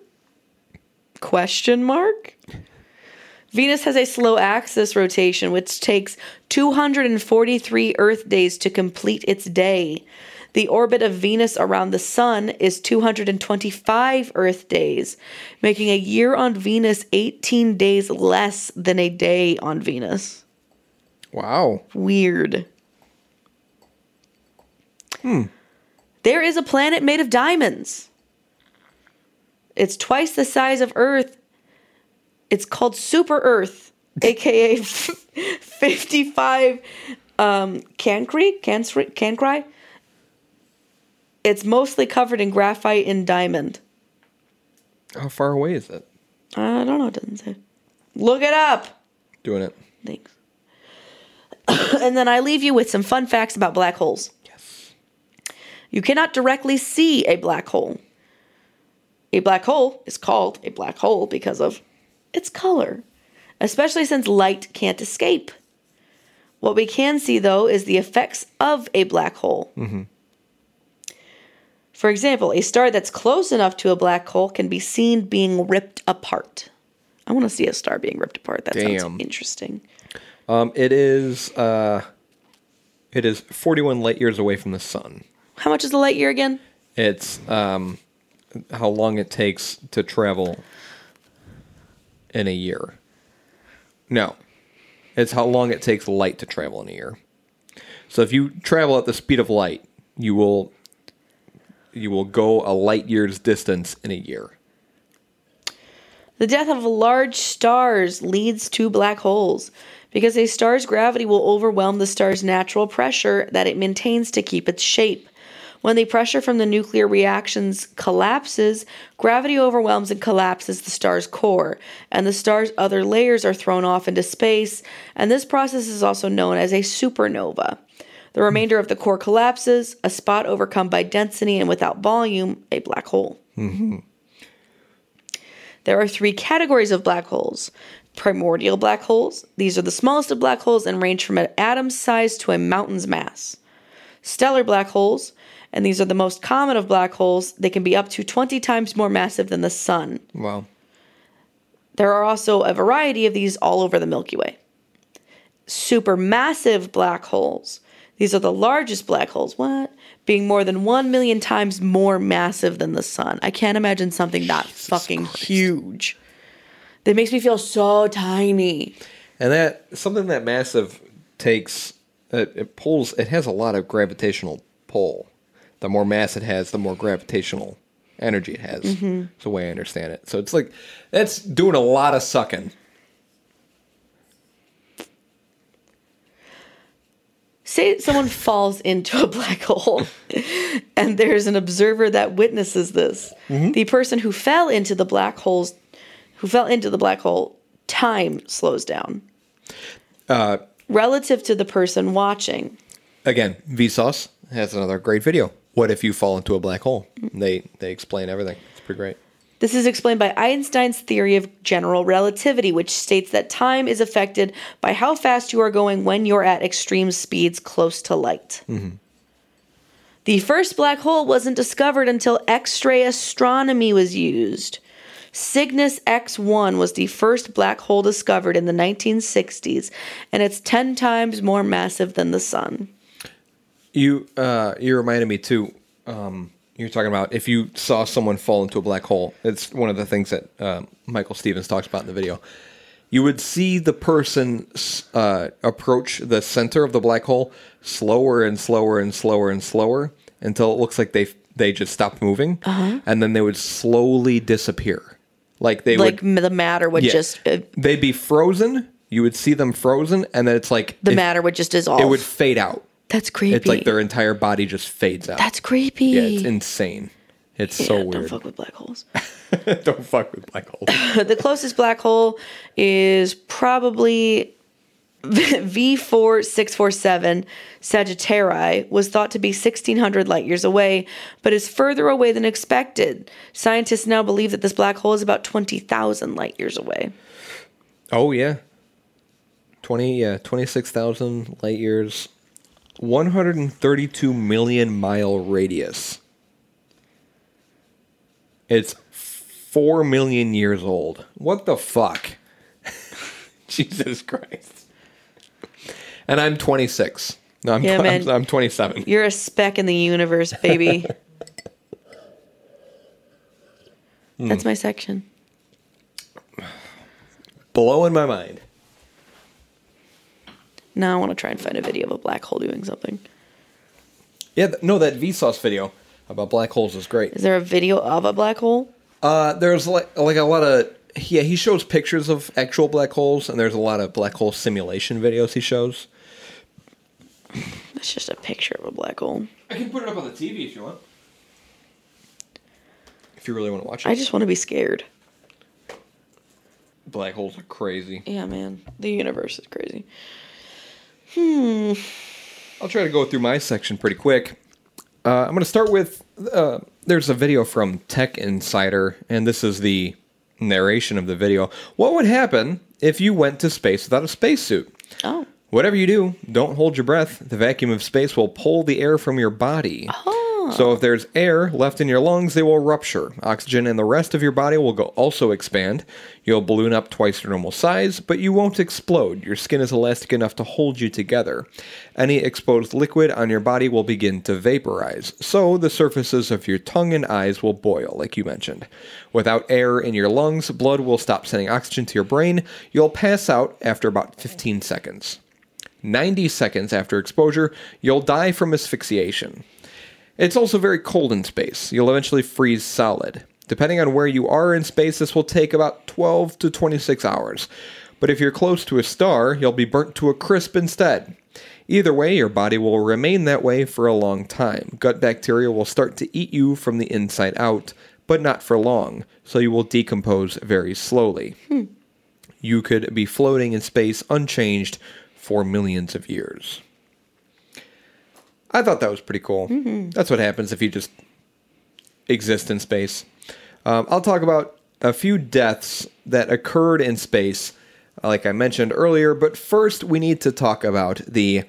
Speaker 1: Question mark. Venus has a slow axis rotation, which takes 243 Earth days to complete its day. The orbit of Venus around the Sun is 225 Earth days, making a year on Venus 18 days less than a day on Venus.
Speaker 2: Wow.
Speaker 1: Weird. Hmm. There is a planet made of diamonds. It's twice the size of Earth. It's called Super Earth, (laughs) aka 55 um, Cancri? Cancri? Cancri? It's mostly covered in graphite and diamond.
Speaker 2: How far away is it?
Speaker 1: I don't know, it doesn't say. Look it up.
Speaker 2: Doing it.
Speaker 1: Thanks. (coughs) and then I leave you with some fun facts about black holes. You cannot directly see a black hole. A black hole is called a black hole because of its color, especially since light can't escape. What we can see, though, is the effects of a black hole. For example, a star that's close enough to a black hole can be seen being ripped apart. I want to see a star being ripped apart. That
Speaker 2: Damn.
Speaker 1: sounds interesting.
Speaker 2: Um, it is. Uh, it is forty-one light years away from the sun.
Speaker 1: How much is a light year again?
Speaker 2: It's um, how long it takes to travel in a year. No, it's how long it takes light to travel in a year. So if you travel at the speed of light, you will you will go a light year's distance in a year.
Speaker 1: The death of large stars leads to black holes because a star's gravity will overwhelm the star's natural pressure that it maintains to keep its shape. When the pressure from the nuclear reactions collapses, gravity overwhelms and collapses the star's core, and the star's other layers are thrown off into space, and this process is also known as a supernova. The hmm. remainder of the core collapses, a spot overcome by density and without volume, a black hole. Mm-hmm. There are three categories of black holes primordial black holes. These are the smallest of black holes and range from an atom's size to a mountain's mass. Stellar black holes, and these are the most common of black holes. They can be up to 20 times more massive than the sun.
Speaker 2: Wow.
Speaker 1: There are also a variety of these all over the Milky Way. Supermassive black holes. These are the largest black holes. What? Being more than 1 million times more massive than the sun. I can't imagine something that fucking huge. That makes me feel so tiny.
Speaker 2: And that something that massive takes it, it pulls it has a lot of gravitational pull. The more mass it has, the more gravitational energy it has. It's the way I understand it. So it's like that's doing a lot of sucking.
Speaker 1: Say someone falls into a black hole (laughs) and there's an observer that witnesses this. The person who fell into the black holes who fell into the black hole, time slows down.
Speaker 2: Uh,
Speaker 1: Relative to the person watching.
Speaker 2: again, Vsauce has another great video. What if you fall into a black hole? They they explain everything. It's pretty great.
Speaker 1: This is explained by Einstein's theory of general relativity, which states that time is affected by how fast you are going when you're at extreme speeds close to light. Mm-hmm. The first black hole wasn't discovered until X ray astronomy was used. Cygnus X1 was the first black hole discovered in the 1960s, and it's 10 times more massive than the sun.
Speaker 2: You uh, you reminded me too. Um, you were talking about if you saw someone fall into a black hole. It's one of the things that um, Michael Stevens talks about in the video. You would see the person uh, approach the center of the black hole slower and slower and slower and slower until it looks like they they just stopped moving, and then they would slowly disappear. Like they
Speaker 1: Like
Speaker 2: would,
Speaker 1: the matter would
Speaker 2: Yeah.
Speaker 1: just, uh,
Speaker 2: they'd be frozen. You would see them frozen, and then it's like
Speaker 1: the
Speaker 2: it-
Speaker 1: matter would just dissolve.
Speaker 2: It would fade out.
Speaker 1: That's creepy.
Speaker 2: It's like their entire body just fades out.
Speaker 1: That's creepy.
Speaker 2: yeah, it's insane. It's so weird. (laughs)
Speaker 1: Don't fuck with black holes.
Speaker 2: Don't fuck with black holes.
Speaker 1: the closest black hole is probably (laughs) V4647 Sagittarii was thought to be 1600 light years away, but is further away than expected. Scientists now believe that this black hole is about 20,000 light years away.
Speaker 2: oh yeah. Twenty yeah, twenty six thousand light years, one hundred and thirty two million mile radius. It's four million years old. What the fuck? (laughs) Jesus Christ. And I'm twenty six. No, I'm,
Speaker 1: Yeah,
Speaker 2: I'm,
Speaker 1: man.
Speaker 2: I'm twenty seven.
Speaker 1: You're a speck in the universe, baby. (laughs) That's my section.
Speaker 2: Blowing my mind.
Speaker 1: Now I want to try and find a video of a black hole doing something.
Speaker 2: Yeah, th- no, that Vsauce video about black holes is great.
Speaker 1: Is there a video of a black hole?
Speaker 2: Uh, there's like like a lot of yeah. He shows pictures of actual black holes, and there's a lot of black hole simulation videos he shows.
Speaker 1: It's just a picture of a black hole.
Speaker 2: I can put it up on the TV if you want. If you really want to watch it.
Speaker 1: I just want to be scared.
Speaker 2: black holes are crazy.
Speaker 1: Yeah, man. The universe is crazy.
Speaker 2: I'll try to go through my section pretty quick. Uh, I'm going to start with uh, there's a video from Tech Insider, and this is the narration of the video. What would happen if you went to space without a spacesuit?
Speaker 1: Oh.
Speaker 2: Whatever you do, don't hold your breath. The vacuum of space will pull the air from your body. So if there's air left in your lungs, they will rupture. Oxygen in the rest of your body will go also expand. You'll balloon up twice your normal size, but you won't explode. Your skin is elastic enough to hold you together. Any exposed liquid on your body will begin to vaporize. So the surfaces of your tongue and eyes will boil, like you mentioned. Without air in your lungs, blood will stop sending oxygen to your brain. You'll pass out after about 15 seconds. 90 seconds after exposure, you'll die from asphyxiation. It's also very cold in space. You'll eventually freeze solid. Depending on where you are in space, this will take about 12 to 26 hours. But if you're close to a star, you'll be burnt to a crisp instead. Either way, your body will remain that way for a long time. Gut bacteria will start to eat you from the inside out, but not for long, so you will decompose very slowly. Hmm. You could be floating in space unchanged for millions of years. I thought that was pretty cool. That's what happens if you just exist in space. Um, I'll talk about a few deaths that occurred in space, like I mentioned earlier, but first we need to talk about the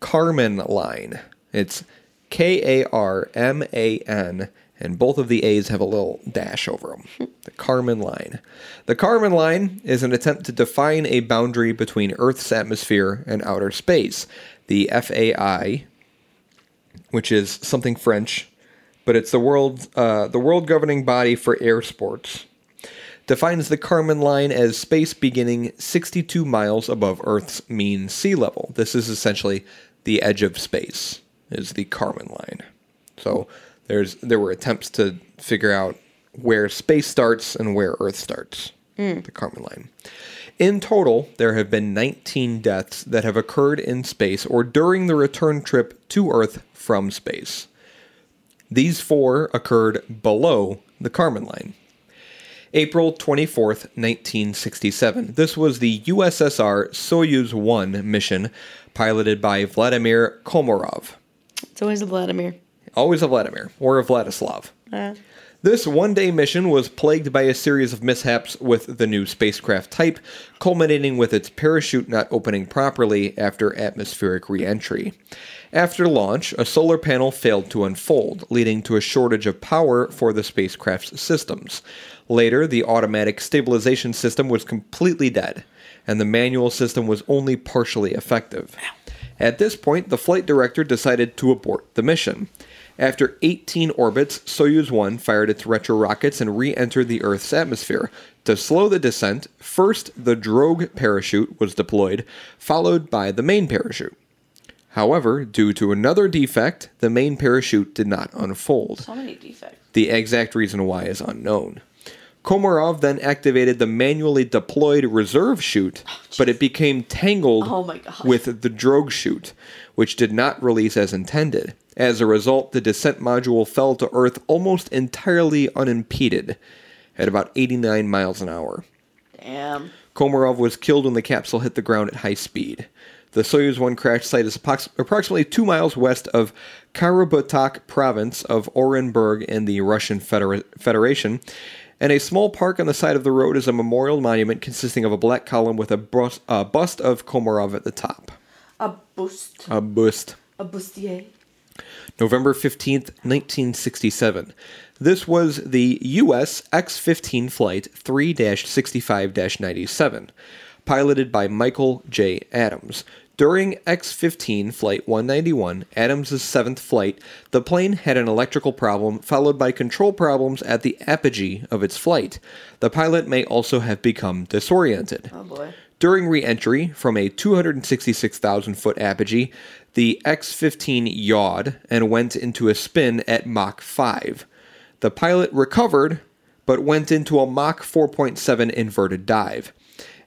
Speaker 2: Kármán line. It's K A R M A N, and both of the A's have a little dash over them. (laughs) The Kármán line. The Kármán line is an attempt to define a boundary between Earth's atmosphere and outer space. The FAI, which is something French, but it's the world uh, the world governing body for air sports. Defines the Kármán line as space beginning 62 miles above Earth's mean sea level. This is essentially the edge of space. Is the Kármán line. So there's there were attempts to figure out where space starts and where Earth starts. The Kármán line. In total, there have been 19 deaths that have occurred in space or during the return trip to Earth from space. These four occurred below the Kármán line. April 24th, 1967. This was the USSR Soyuz 1 mission piloted by Vladimir Komarov.
Speaker 1: It's always a Vladimir.
Speaker 2: Always a Vladimir, or a Vladislav.
Speaker 1: Uh,
Speaker 2: This one day mission was plagued by a series of mishaps with the new spacecraft type, culminating with its parachute not opening properly after atmospheric re entry. After launch, a solar panel failed to unfold, leading to a shortage of power for the spacecraft's systems. Later, the automatic stabilization system was completely dead, and the manual system was only partially effective. At this point, the flight director decided to abort the mission. After 18 orbits, Soyuz 1 fired its retro rockets and re entered the Earth's atmosphere. To slow the descent, first the drogue parachute was deployed, followed by the main parachute. However, due to another defect, the main parachute did not unfold.
Speaker 1: so many defects.
Speaker 2: The exact reason why is unknown. Komarov then activated the manually deployed reserve chute, oh, but it became tangled
Speaker 1: Oh
Speaker 2: with the drogue chute, which did not release as intended. As a result, the descent module fell to Earth almost entirely unimpeded at about 89 miles an hour.
Speaker 1: Damn.
Speaker 2: Komarov was killed when the capsule hit the ground at high speed. The Soyuz 1 crash site is approx- approximately two miles west of Karabutak province of Orenburg in the Russian Federa- Federation, and a small park on the side of the road is a memorial monument consisting of a black column with a bust, uh, bust of Komarov at the top.
Speaker 1: A bust.
Speaker 2: A bust.
Speaker 1: A bustier.
Speaker 2: November 15th, 1967. This was the US X 15 Flight 3 65 97, piloted by Michael J. Adams. During X 15 Flight 191, Adams' seventh flight, the plane had an electrical problem followed by control problems at the apogee of its flight. The pilot may also have become disoriented.
Speaker 1: Oh boy.
Speaker 2: During re entry from a 266,000 foot apogee, the X 15 yawed and went into a spin at Mach 5. The pilot recovered, but went into a Mach 4.7 inverted dive.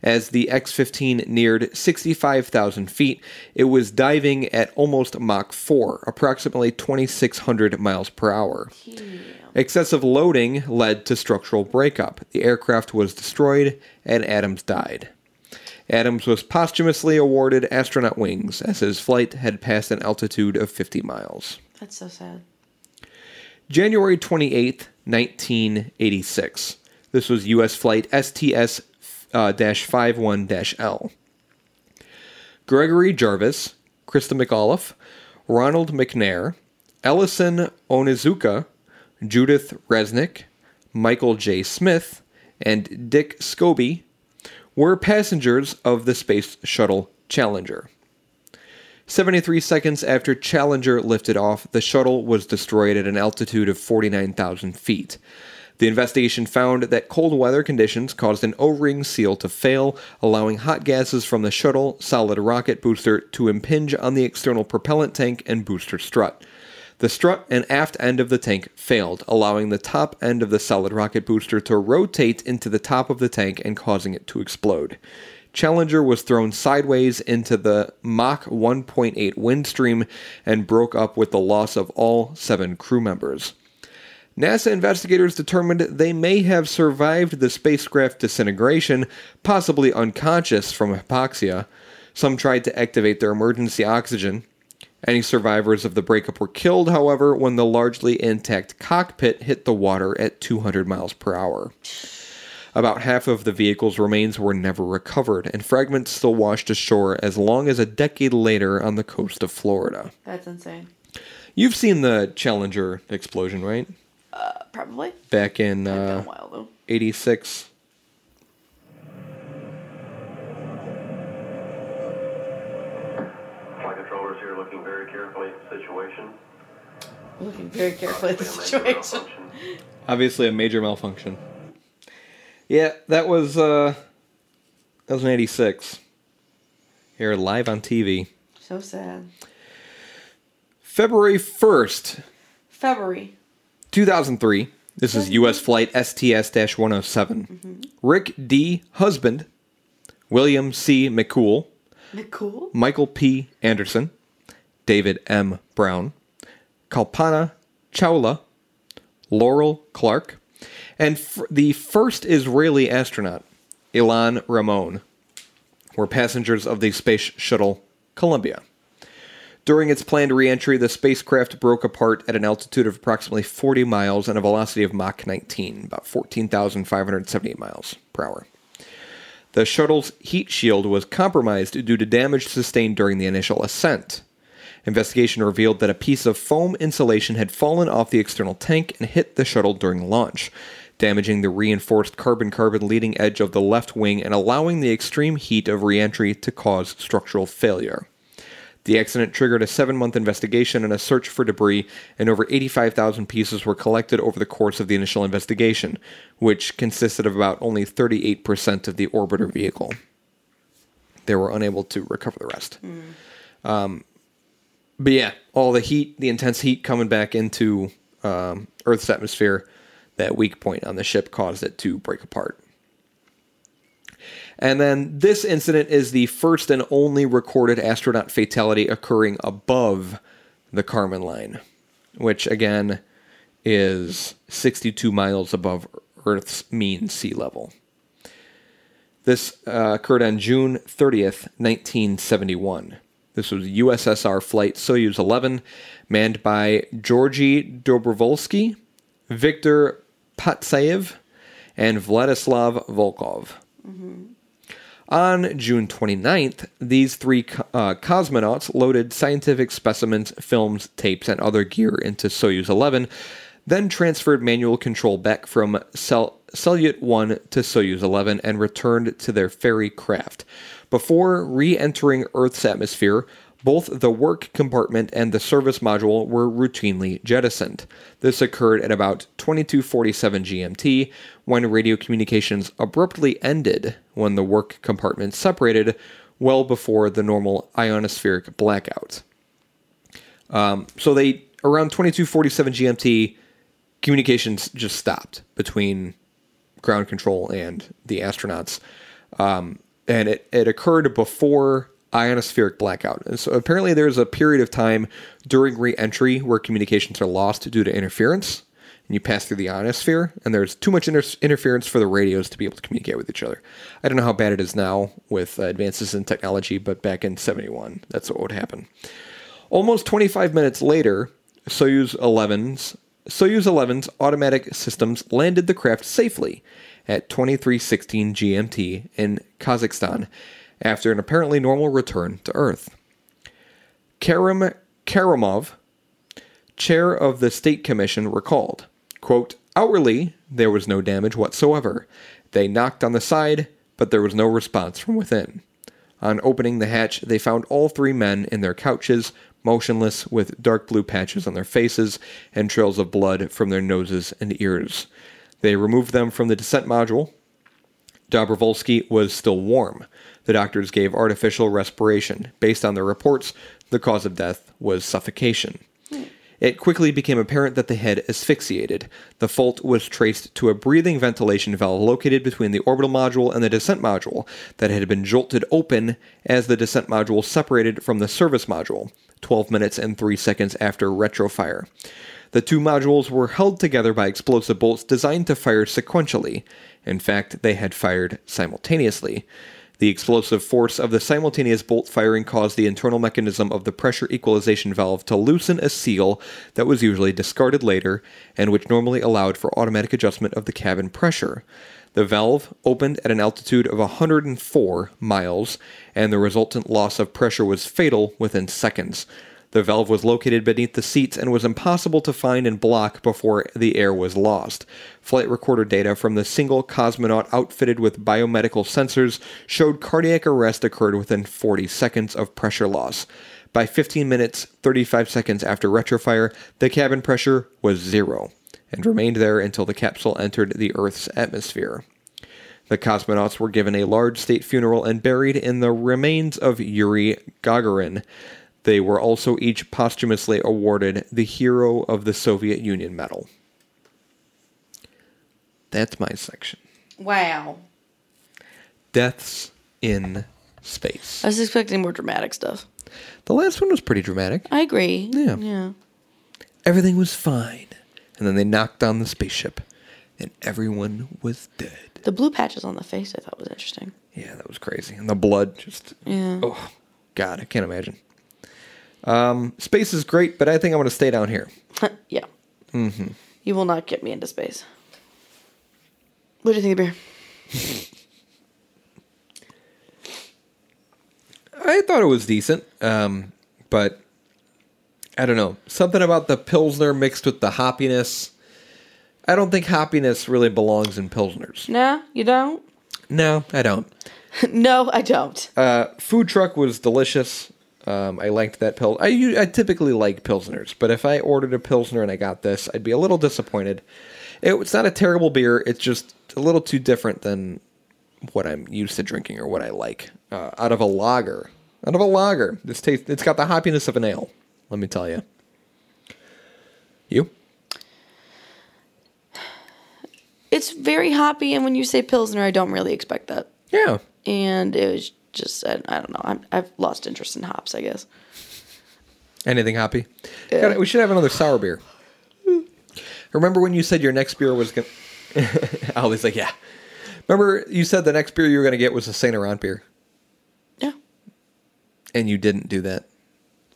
Speaker 2: As the X 15 neared 65,000 feet, it was diving at almost Mach 4, approximately 2,600 miles per hour. Excessive loading led to structural breakup. The aircraft was destroyed, and Adams died. Adams was posthumously awarded astronaut wings as his flight had passed an altitude of 50 miles.
Speaker 1: That's so sad.
Speaker 2: January 28th, 1986. This was U.S. flight STS uh, 51 L. Gregory Jarvis, Christa McAuliffe, Ronald McNair, Ellison Onizuka, Judith Resnik, Michael J. Smith, and Dick Scobie were passengers of the Space Shuttle Challenger. 73 seconds after Challenger lifted off, the shuttle was destroyed at an altitude of 49,000 feet. The investigation found that cold weather conditions caused an O ring seal to fail, allowing hot gases from the shuttle solid rocket booster to impinge on the external propellant tank and booster strut. The strut and aft end of the tank failed, allowing the top end of the solid rocket booster to rotate into the top of the tank and causing it to explode. Challenger was thrown sideways into the Mach 1.8 wind stream and broke up with the loss of all seven crew members. NASA investigators determined they may have survived the spacecraft disintegration, possibly unconscious from hypoxia. Some tried to activate their emergency oxygen. Any survivors of the breakup were killed, however, when the largely intact cockpit hit the water at 200 miles per hour. About half of the vehicle's remains were never recovered, and fragments still washed ashore as long as a decade later on the coast of Florida.
Speaker 1: That's insane.
Speaker 2: You've seen the Challenger explosion, right?
Speaker 1: Uh, probably.
Speaker 2: Back in uh,
Speaker 1: while though.
Speaker 2: 86.
Speaker 4: Flight here looking very carefully at the situation.
Speaker 1: Looking very carefully at the
Speaker 4: Obviously a major
Speaker 1: situation.
Speaker 2: Obviously a major malfunction. Yeah, that was uh that was in 86. Here live on TV.
Speaker 1: So sad.
Speaker 2: February 1st,
Speaker 1: February.
Speaker 2: 2003. This is US flight STS 107. Rick D. Husband, William C. McCool,
Speaker 1: Nicole.
Speaker 2: Michael P. Anderson, David M. Brown, Kalpana Chawla, Laurel Clark, and f- the first Israeli astronaut, Ilan Ramon, were passengers of the space shuttle Columbia. During its planned reentry, the spacecraft broke apart at an altitude of approximately 40 miles and a velocity of Mach 19, about 14,578 miles per hour. The shuttle's heat shield was compromised due to damage sustained during the initial ascent. Investigation revealed that a piece of foam insulation had fallen off the external tank and hit the shuttle during launch, damaging the reinforced carbon carbon leading edge of the left wing and allowing the extreme heat of reentry to cause structural failure. The accident triggered a seven month investigation and a search for debris, and over 85,000 pieces were collected over the course of the initial investigation, which consisted of about only 38% of the orbiter vehicle. They were unable to recover the rest. Um, but yeah, all the heat, the intense heat coming back into um, Earth's atmosphere, that weak point on the ship caused it to break apart. And then this incident is the first and only recorded astronaut fatality occurring above the Kármán line, which again is 62 miles above Earth's mean sea level. This uh, occurred on June 30th, 1971. This was USSR Flight Soyuz 11, manned by Georgy Dobrovolsky, Viktor Patsayev, and Vladislav Volkov. On June 29th, these three uh, cosmonauts loaded scientific specimens, films, tapes, and other gear into Soyuz 11, then transferred manual control back from Sel- Salyut 1 to Soyuz 11 and returned to their ferry craft. Before re entering Earth's atmosphere, both the work compartment and the service module were routinely jettisoned. This occurred at about 2247 GMT when radio communications abruptly ended when the work compartment separated well before the normal ionospheric blackout. Um, so they around 2247 GMT communications just stopped between ground control and the astronauts. Um, and it, it occurred before ionospheric blackout. And so apparently there's a period of time during re-entry where communications are lost due to interference. And you pass through the ionosphere, and there's too much inter- interference for the radios to be able to communicate with each other. I don't know how bad it is now with uh, advances in technology, but back in 71, that's what would happen. Almost 25 minutes later, Soyuz 11's Soyuz 11's automatic systems landed the craft safely at 2316 GMT in Kazakhstan after an apparently normal return to Earth. Karim Karimov, chair of the State Commission, recalled, quote, Outwardly, there was no damage whatsoever. They knocked on the side, but there was no response from within. On opening the hatch, they found all three men in their couches, motionless, with dark blue patches on their faces and trails of blood from their noses and ears. They removed them from the descent module. Dobrovolsky was still warm. The doctors gave artificial respiration. Based on their reports, the cause of death was suffocation. It quickly became apparent that the head asphyxiated. The fault was traced to a breathing ventilation valve located between the orbital module and the descent module that had been jolted open as the descent module separated from the service module, 12 minutes and 3 seconds after retrofire. The two modules were held together by explosive bolts designed to fire sequentially. In fact, they had fired simultaneously. The explosive force of the simultaneous bolt firing caused the internal mechanism of the pressure equalization valve to loosen a seal that was usually discarded later and which normally allowed for automatic adjustment of the cabin pressure. The valve opened at an altitude of 104 miles, and the resultant loss of pressure was fatal within seconds. The valve was located beneath the seats and was impossible to find and block before the air was lost. Flight recorder data from the single cosmonaut outfitted with biomedical sensors showed cardiac arrest occurred within 40 seconds of pressure loss. By 15 minutes, 35 seconds after retrofire, the cabin pressure was zero and remained there until the capsule entered the Earth's atmosphere. The cosmonauts were given a large state funeral and buried in the remains of Yuri Gagarin. They were also each posthumously awarded the Hero of the Soviet Union medal. That's my section.
Speaker 1: Wow.
Speaker 2: Deaths in space.
Speaker 1: I was expecting more dramatic stuff.
Speaker 2: The last one was pretty dramatic.
Speaker 1: I agree.
Speaker 2: Yeah.
Speaker 1: Yeah.
Speaker 2: Everything was fine. And then they knocked down the spaceship, and everyone was dead.
Speaker 1: The blue patches on the face I thought was interesting.
Speaker 2: Yeah, that was crazy. And the blood just.
Speaker 1: Yeah.
Speaker 2: Oh, God, I can't imagine. Um, space is great, but I think I'm going to stay down here. (laughs)
Speaker 1: yeah. Mm-hmm. You will not get me into space. What do you think of beer? (laughs)
Speaker 2: I thought it was decent, um, but I don't know. Something about the Pilsner mixed with the hoppiness. I don't think hoppiness really belongs in Pilsners.
Speaker 1: No, you don't?
Speaker 2: No, I don't. (laughs)
Speaker 1: no, I don't.
Speaker 2: Uh, food truck was delicious. Um, I liked that pill. I typically like Pilsners, but if I ordered a Pilsner and I got this, I'd be a little disappointed. It, it's not a terrible beer. It's just a little too different than what I'm used to drinking or what I like. Uh, out of a lager, out of a lager, this taste. It's got the hoppiness of an ale. Let me tell you. You?
Speaker 1: It's very hoppy, and when you say Pilsner, I don't really expect that.
Speaker 2: Yeah.
Speaker 1: And it was just, I, I don't know. I'm, I've lost interest in hops, I guess.
Speaker 2: Anything hoppy? Gotta- we should have another sour beer. Remember when you said your next beer was going to. Ollie's like, yeah. Remember you said the next beer you were going to get was a Saint Laurent beer,
Speaker 1: Yeah.
Speaker 2: and you didn't do that.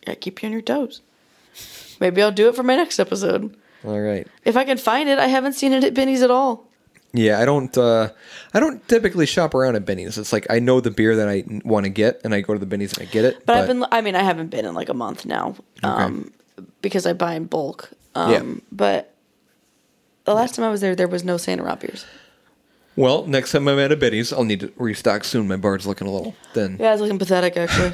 Speaker 1: Yeah, keep you on your toes. Maybe I'll do it for my next episode.
Speaker 2: All right.
Speaker 1: If I can find it, I haven't seen it at Benny's at all.
Speaker 2: Yeah, I don't. Uh, I don't typically shop around at Benny's. It's like I know the beer that I want to get, and I go to the Benny's and I get it.
Speaker 1: But, I've been, I mean, I haven't been in like a month now um, because I buy in bulk. Um,
Speaker 2: Yeah.
Speaker 1: But the last time I was there, there was no Santa Rob beers.
Speaker 2: well, next time I'm at a Benny's, I'll need to restock soon. My bar's looking a little thin.
Speaker 1: Yeah, it's looking pathetic, actually.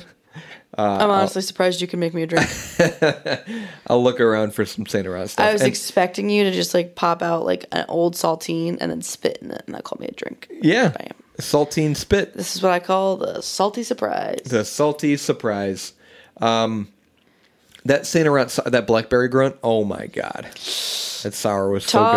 Speaker 2: Uh,
Speaker 1: I'm honestly surprised you can make me a drink. (laughs)
Speaker 2: I'll look around for some Saint Laurent stuff.
Speaker 1: I was
Speaker 2: And-
Speaker 1: expecting you to just like pop out like an old saltine and then spit in it and that call me a drink.
Speaker 2: yeah,
Speaker 1: Bam.
Speaker 2: saltine spit.
Speaker 1: This is what I call the salty surprise.
Speaker 2: The salty surprise. Um, that Saint Laurent, that blackberry grunt. Oh my god, that sour was so good.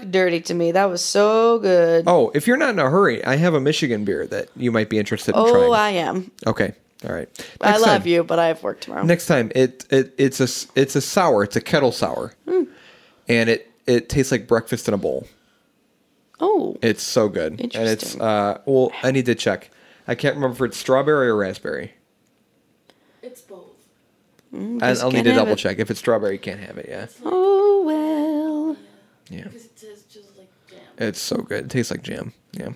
Speaker 1: Talk dirty to me. That was so good.
Speaker 2: Oh, if you're not in a hurry, I have a Michigan beer that you might be interested in
Speaker 1: Oh,
Speaker 2: trying.
Speaker 1: Oh, I am.
Speaker 2: okay, all right.
Speaker 1: I love
Speaker 2: time-
Speaker 1: you, but I have work tomorrow.
Speaker 2: Next time, it, it it's a s- it's a sour. It's a kettle sour,
Speaker 1: Hmm.
Speaker 2: and it it tastes like breakfast in a bowl.
Speaker 1: oh,
Speaker 2: It's so good, and it's
Speaker 1: Interesting.
Speaker 2: uh well, I need to check. I can't remember if it's strawberry or raspberry.
Speaker 3: It's both.
Speaker 2: I, I'll need to double
Speaker 1: it.
Speaker 2: check. If it's strawberry, you can't have it. Yeah,
Speaker 1: oh well.
Speaker 2: yeah.
Speaker 3: Because it says just like jam.
Speaker 2: It's so good. It tastes like jam. Yeah.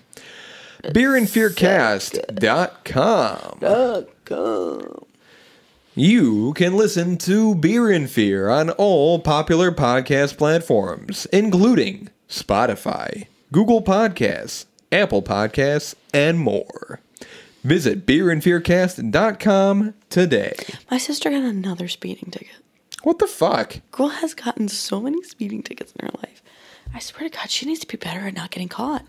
Speaker 2: Beer and Fearcast.com.
Speaker 1: Uh, come.
Speaker 2: You can listen to Beer and Fear on all popular podcast platforms, including Spotify, Google Podcasts, Apple Podcasts, and more. Visit beerandfearcast.com today.
Speaker 1: My sister got another speeding ticket.
Speaker 2: What the fuck?
Speaker 1: Girl has gotten so many speeding tickets in her life. I swear to God, she needs to be better at not getting caught.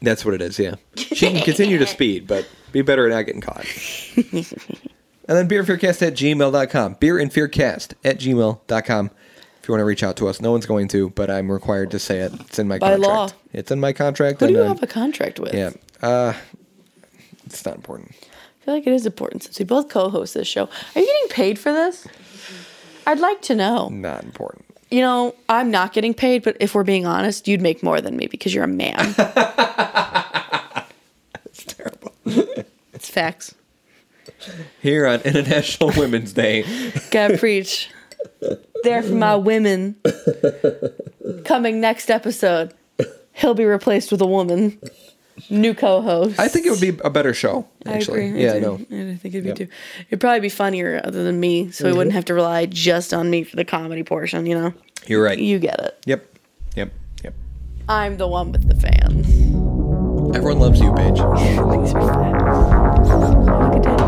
Speaker 2: That's what it is, yeah. She can continue to (laughs) speed, but be better at not getting caught. (laughs) and then beerandfearcast at gmail.com. Beer and fearcast at gmail.com. If you want to reach out to us, no one's going to, but I'm required to say it. It's in my
Speaker 1: By
Speaker 2: contract.
Speaker 1: law.
Speaker 2: It's in my contract.
Speaker 1: Who do
Speaker 2: and,
Speaker 1: you
Speaker 2: uh,
Speaker 1: have a contract with?
Speaker 2: Yeah. Uh, it's not important.
Speaker 1: I feel like it is important since we both co-host this show. Are you getting paid for this? I'd like to know.
Speaker 2: Not important.
Speaker 1: You know, I'm not getting paid, but if we're being honest, you'd make more than me because you're a man. (laughs)
Speaker 2: That's terrible.
Speaker 1: it's facts.
Speaker 2: Here on International Women's Day,
Speaker 1: Gotta preach. There for my women. Coming next episode, he'll be replaced with a woman. New co-host.
Speaker 2: I think it would be a better show, actually.
Speaker 1: I agree.
Speaker 2: yeah,
Speaker 1: I
Speaker 2: I know.
Speaker 1: I think it'd be
Speaker 2: Yep.
Speaker 1: too. It'd probably be funnier other than me, so we wouldn't mm-hmm. have to rely just on me for the comedy portion. You know,
Speaker 2: You're right.
Speaker 1: you get it.
Speaker 2: Yep. Yep. Yep.
Speaker 1: I'm the one with the fans.
Speaker 2: Everyone loves you, Paige.
Speaker 1: Thanks for that. Look at that.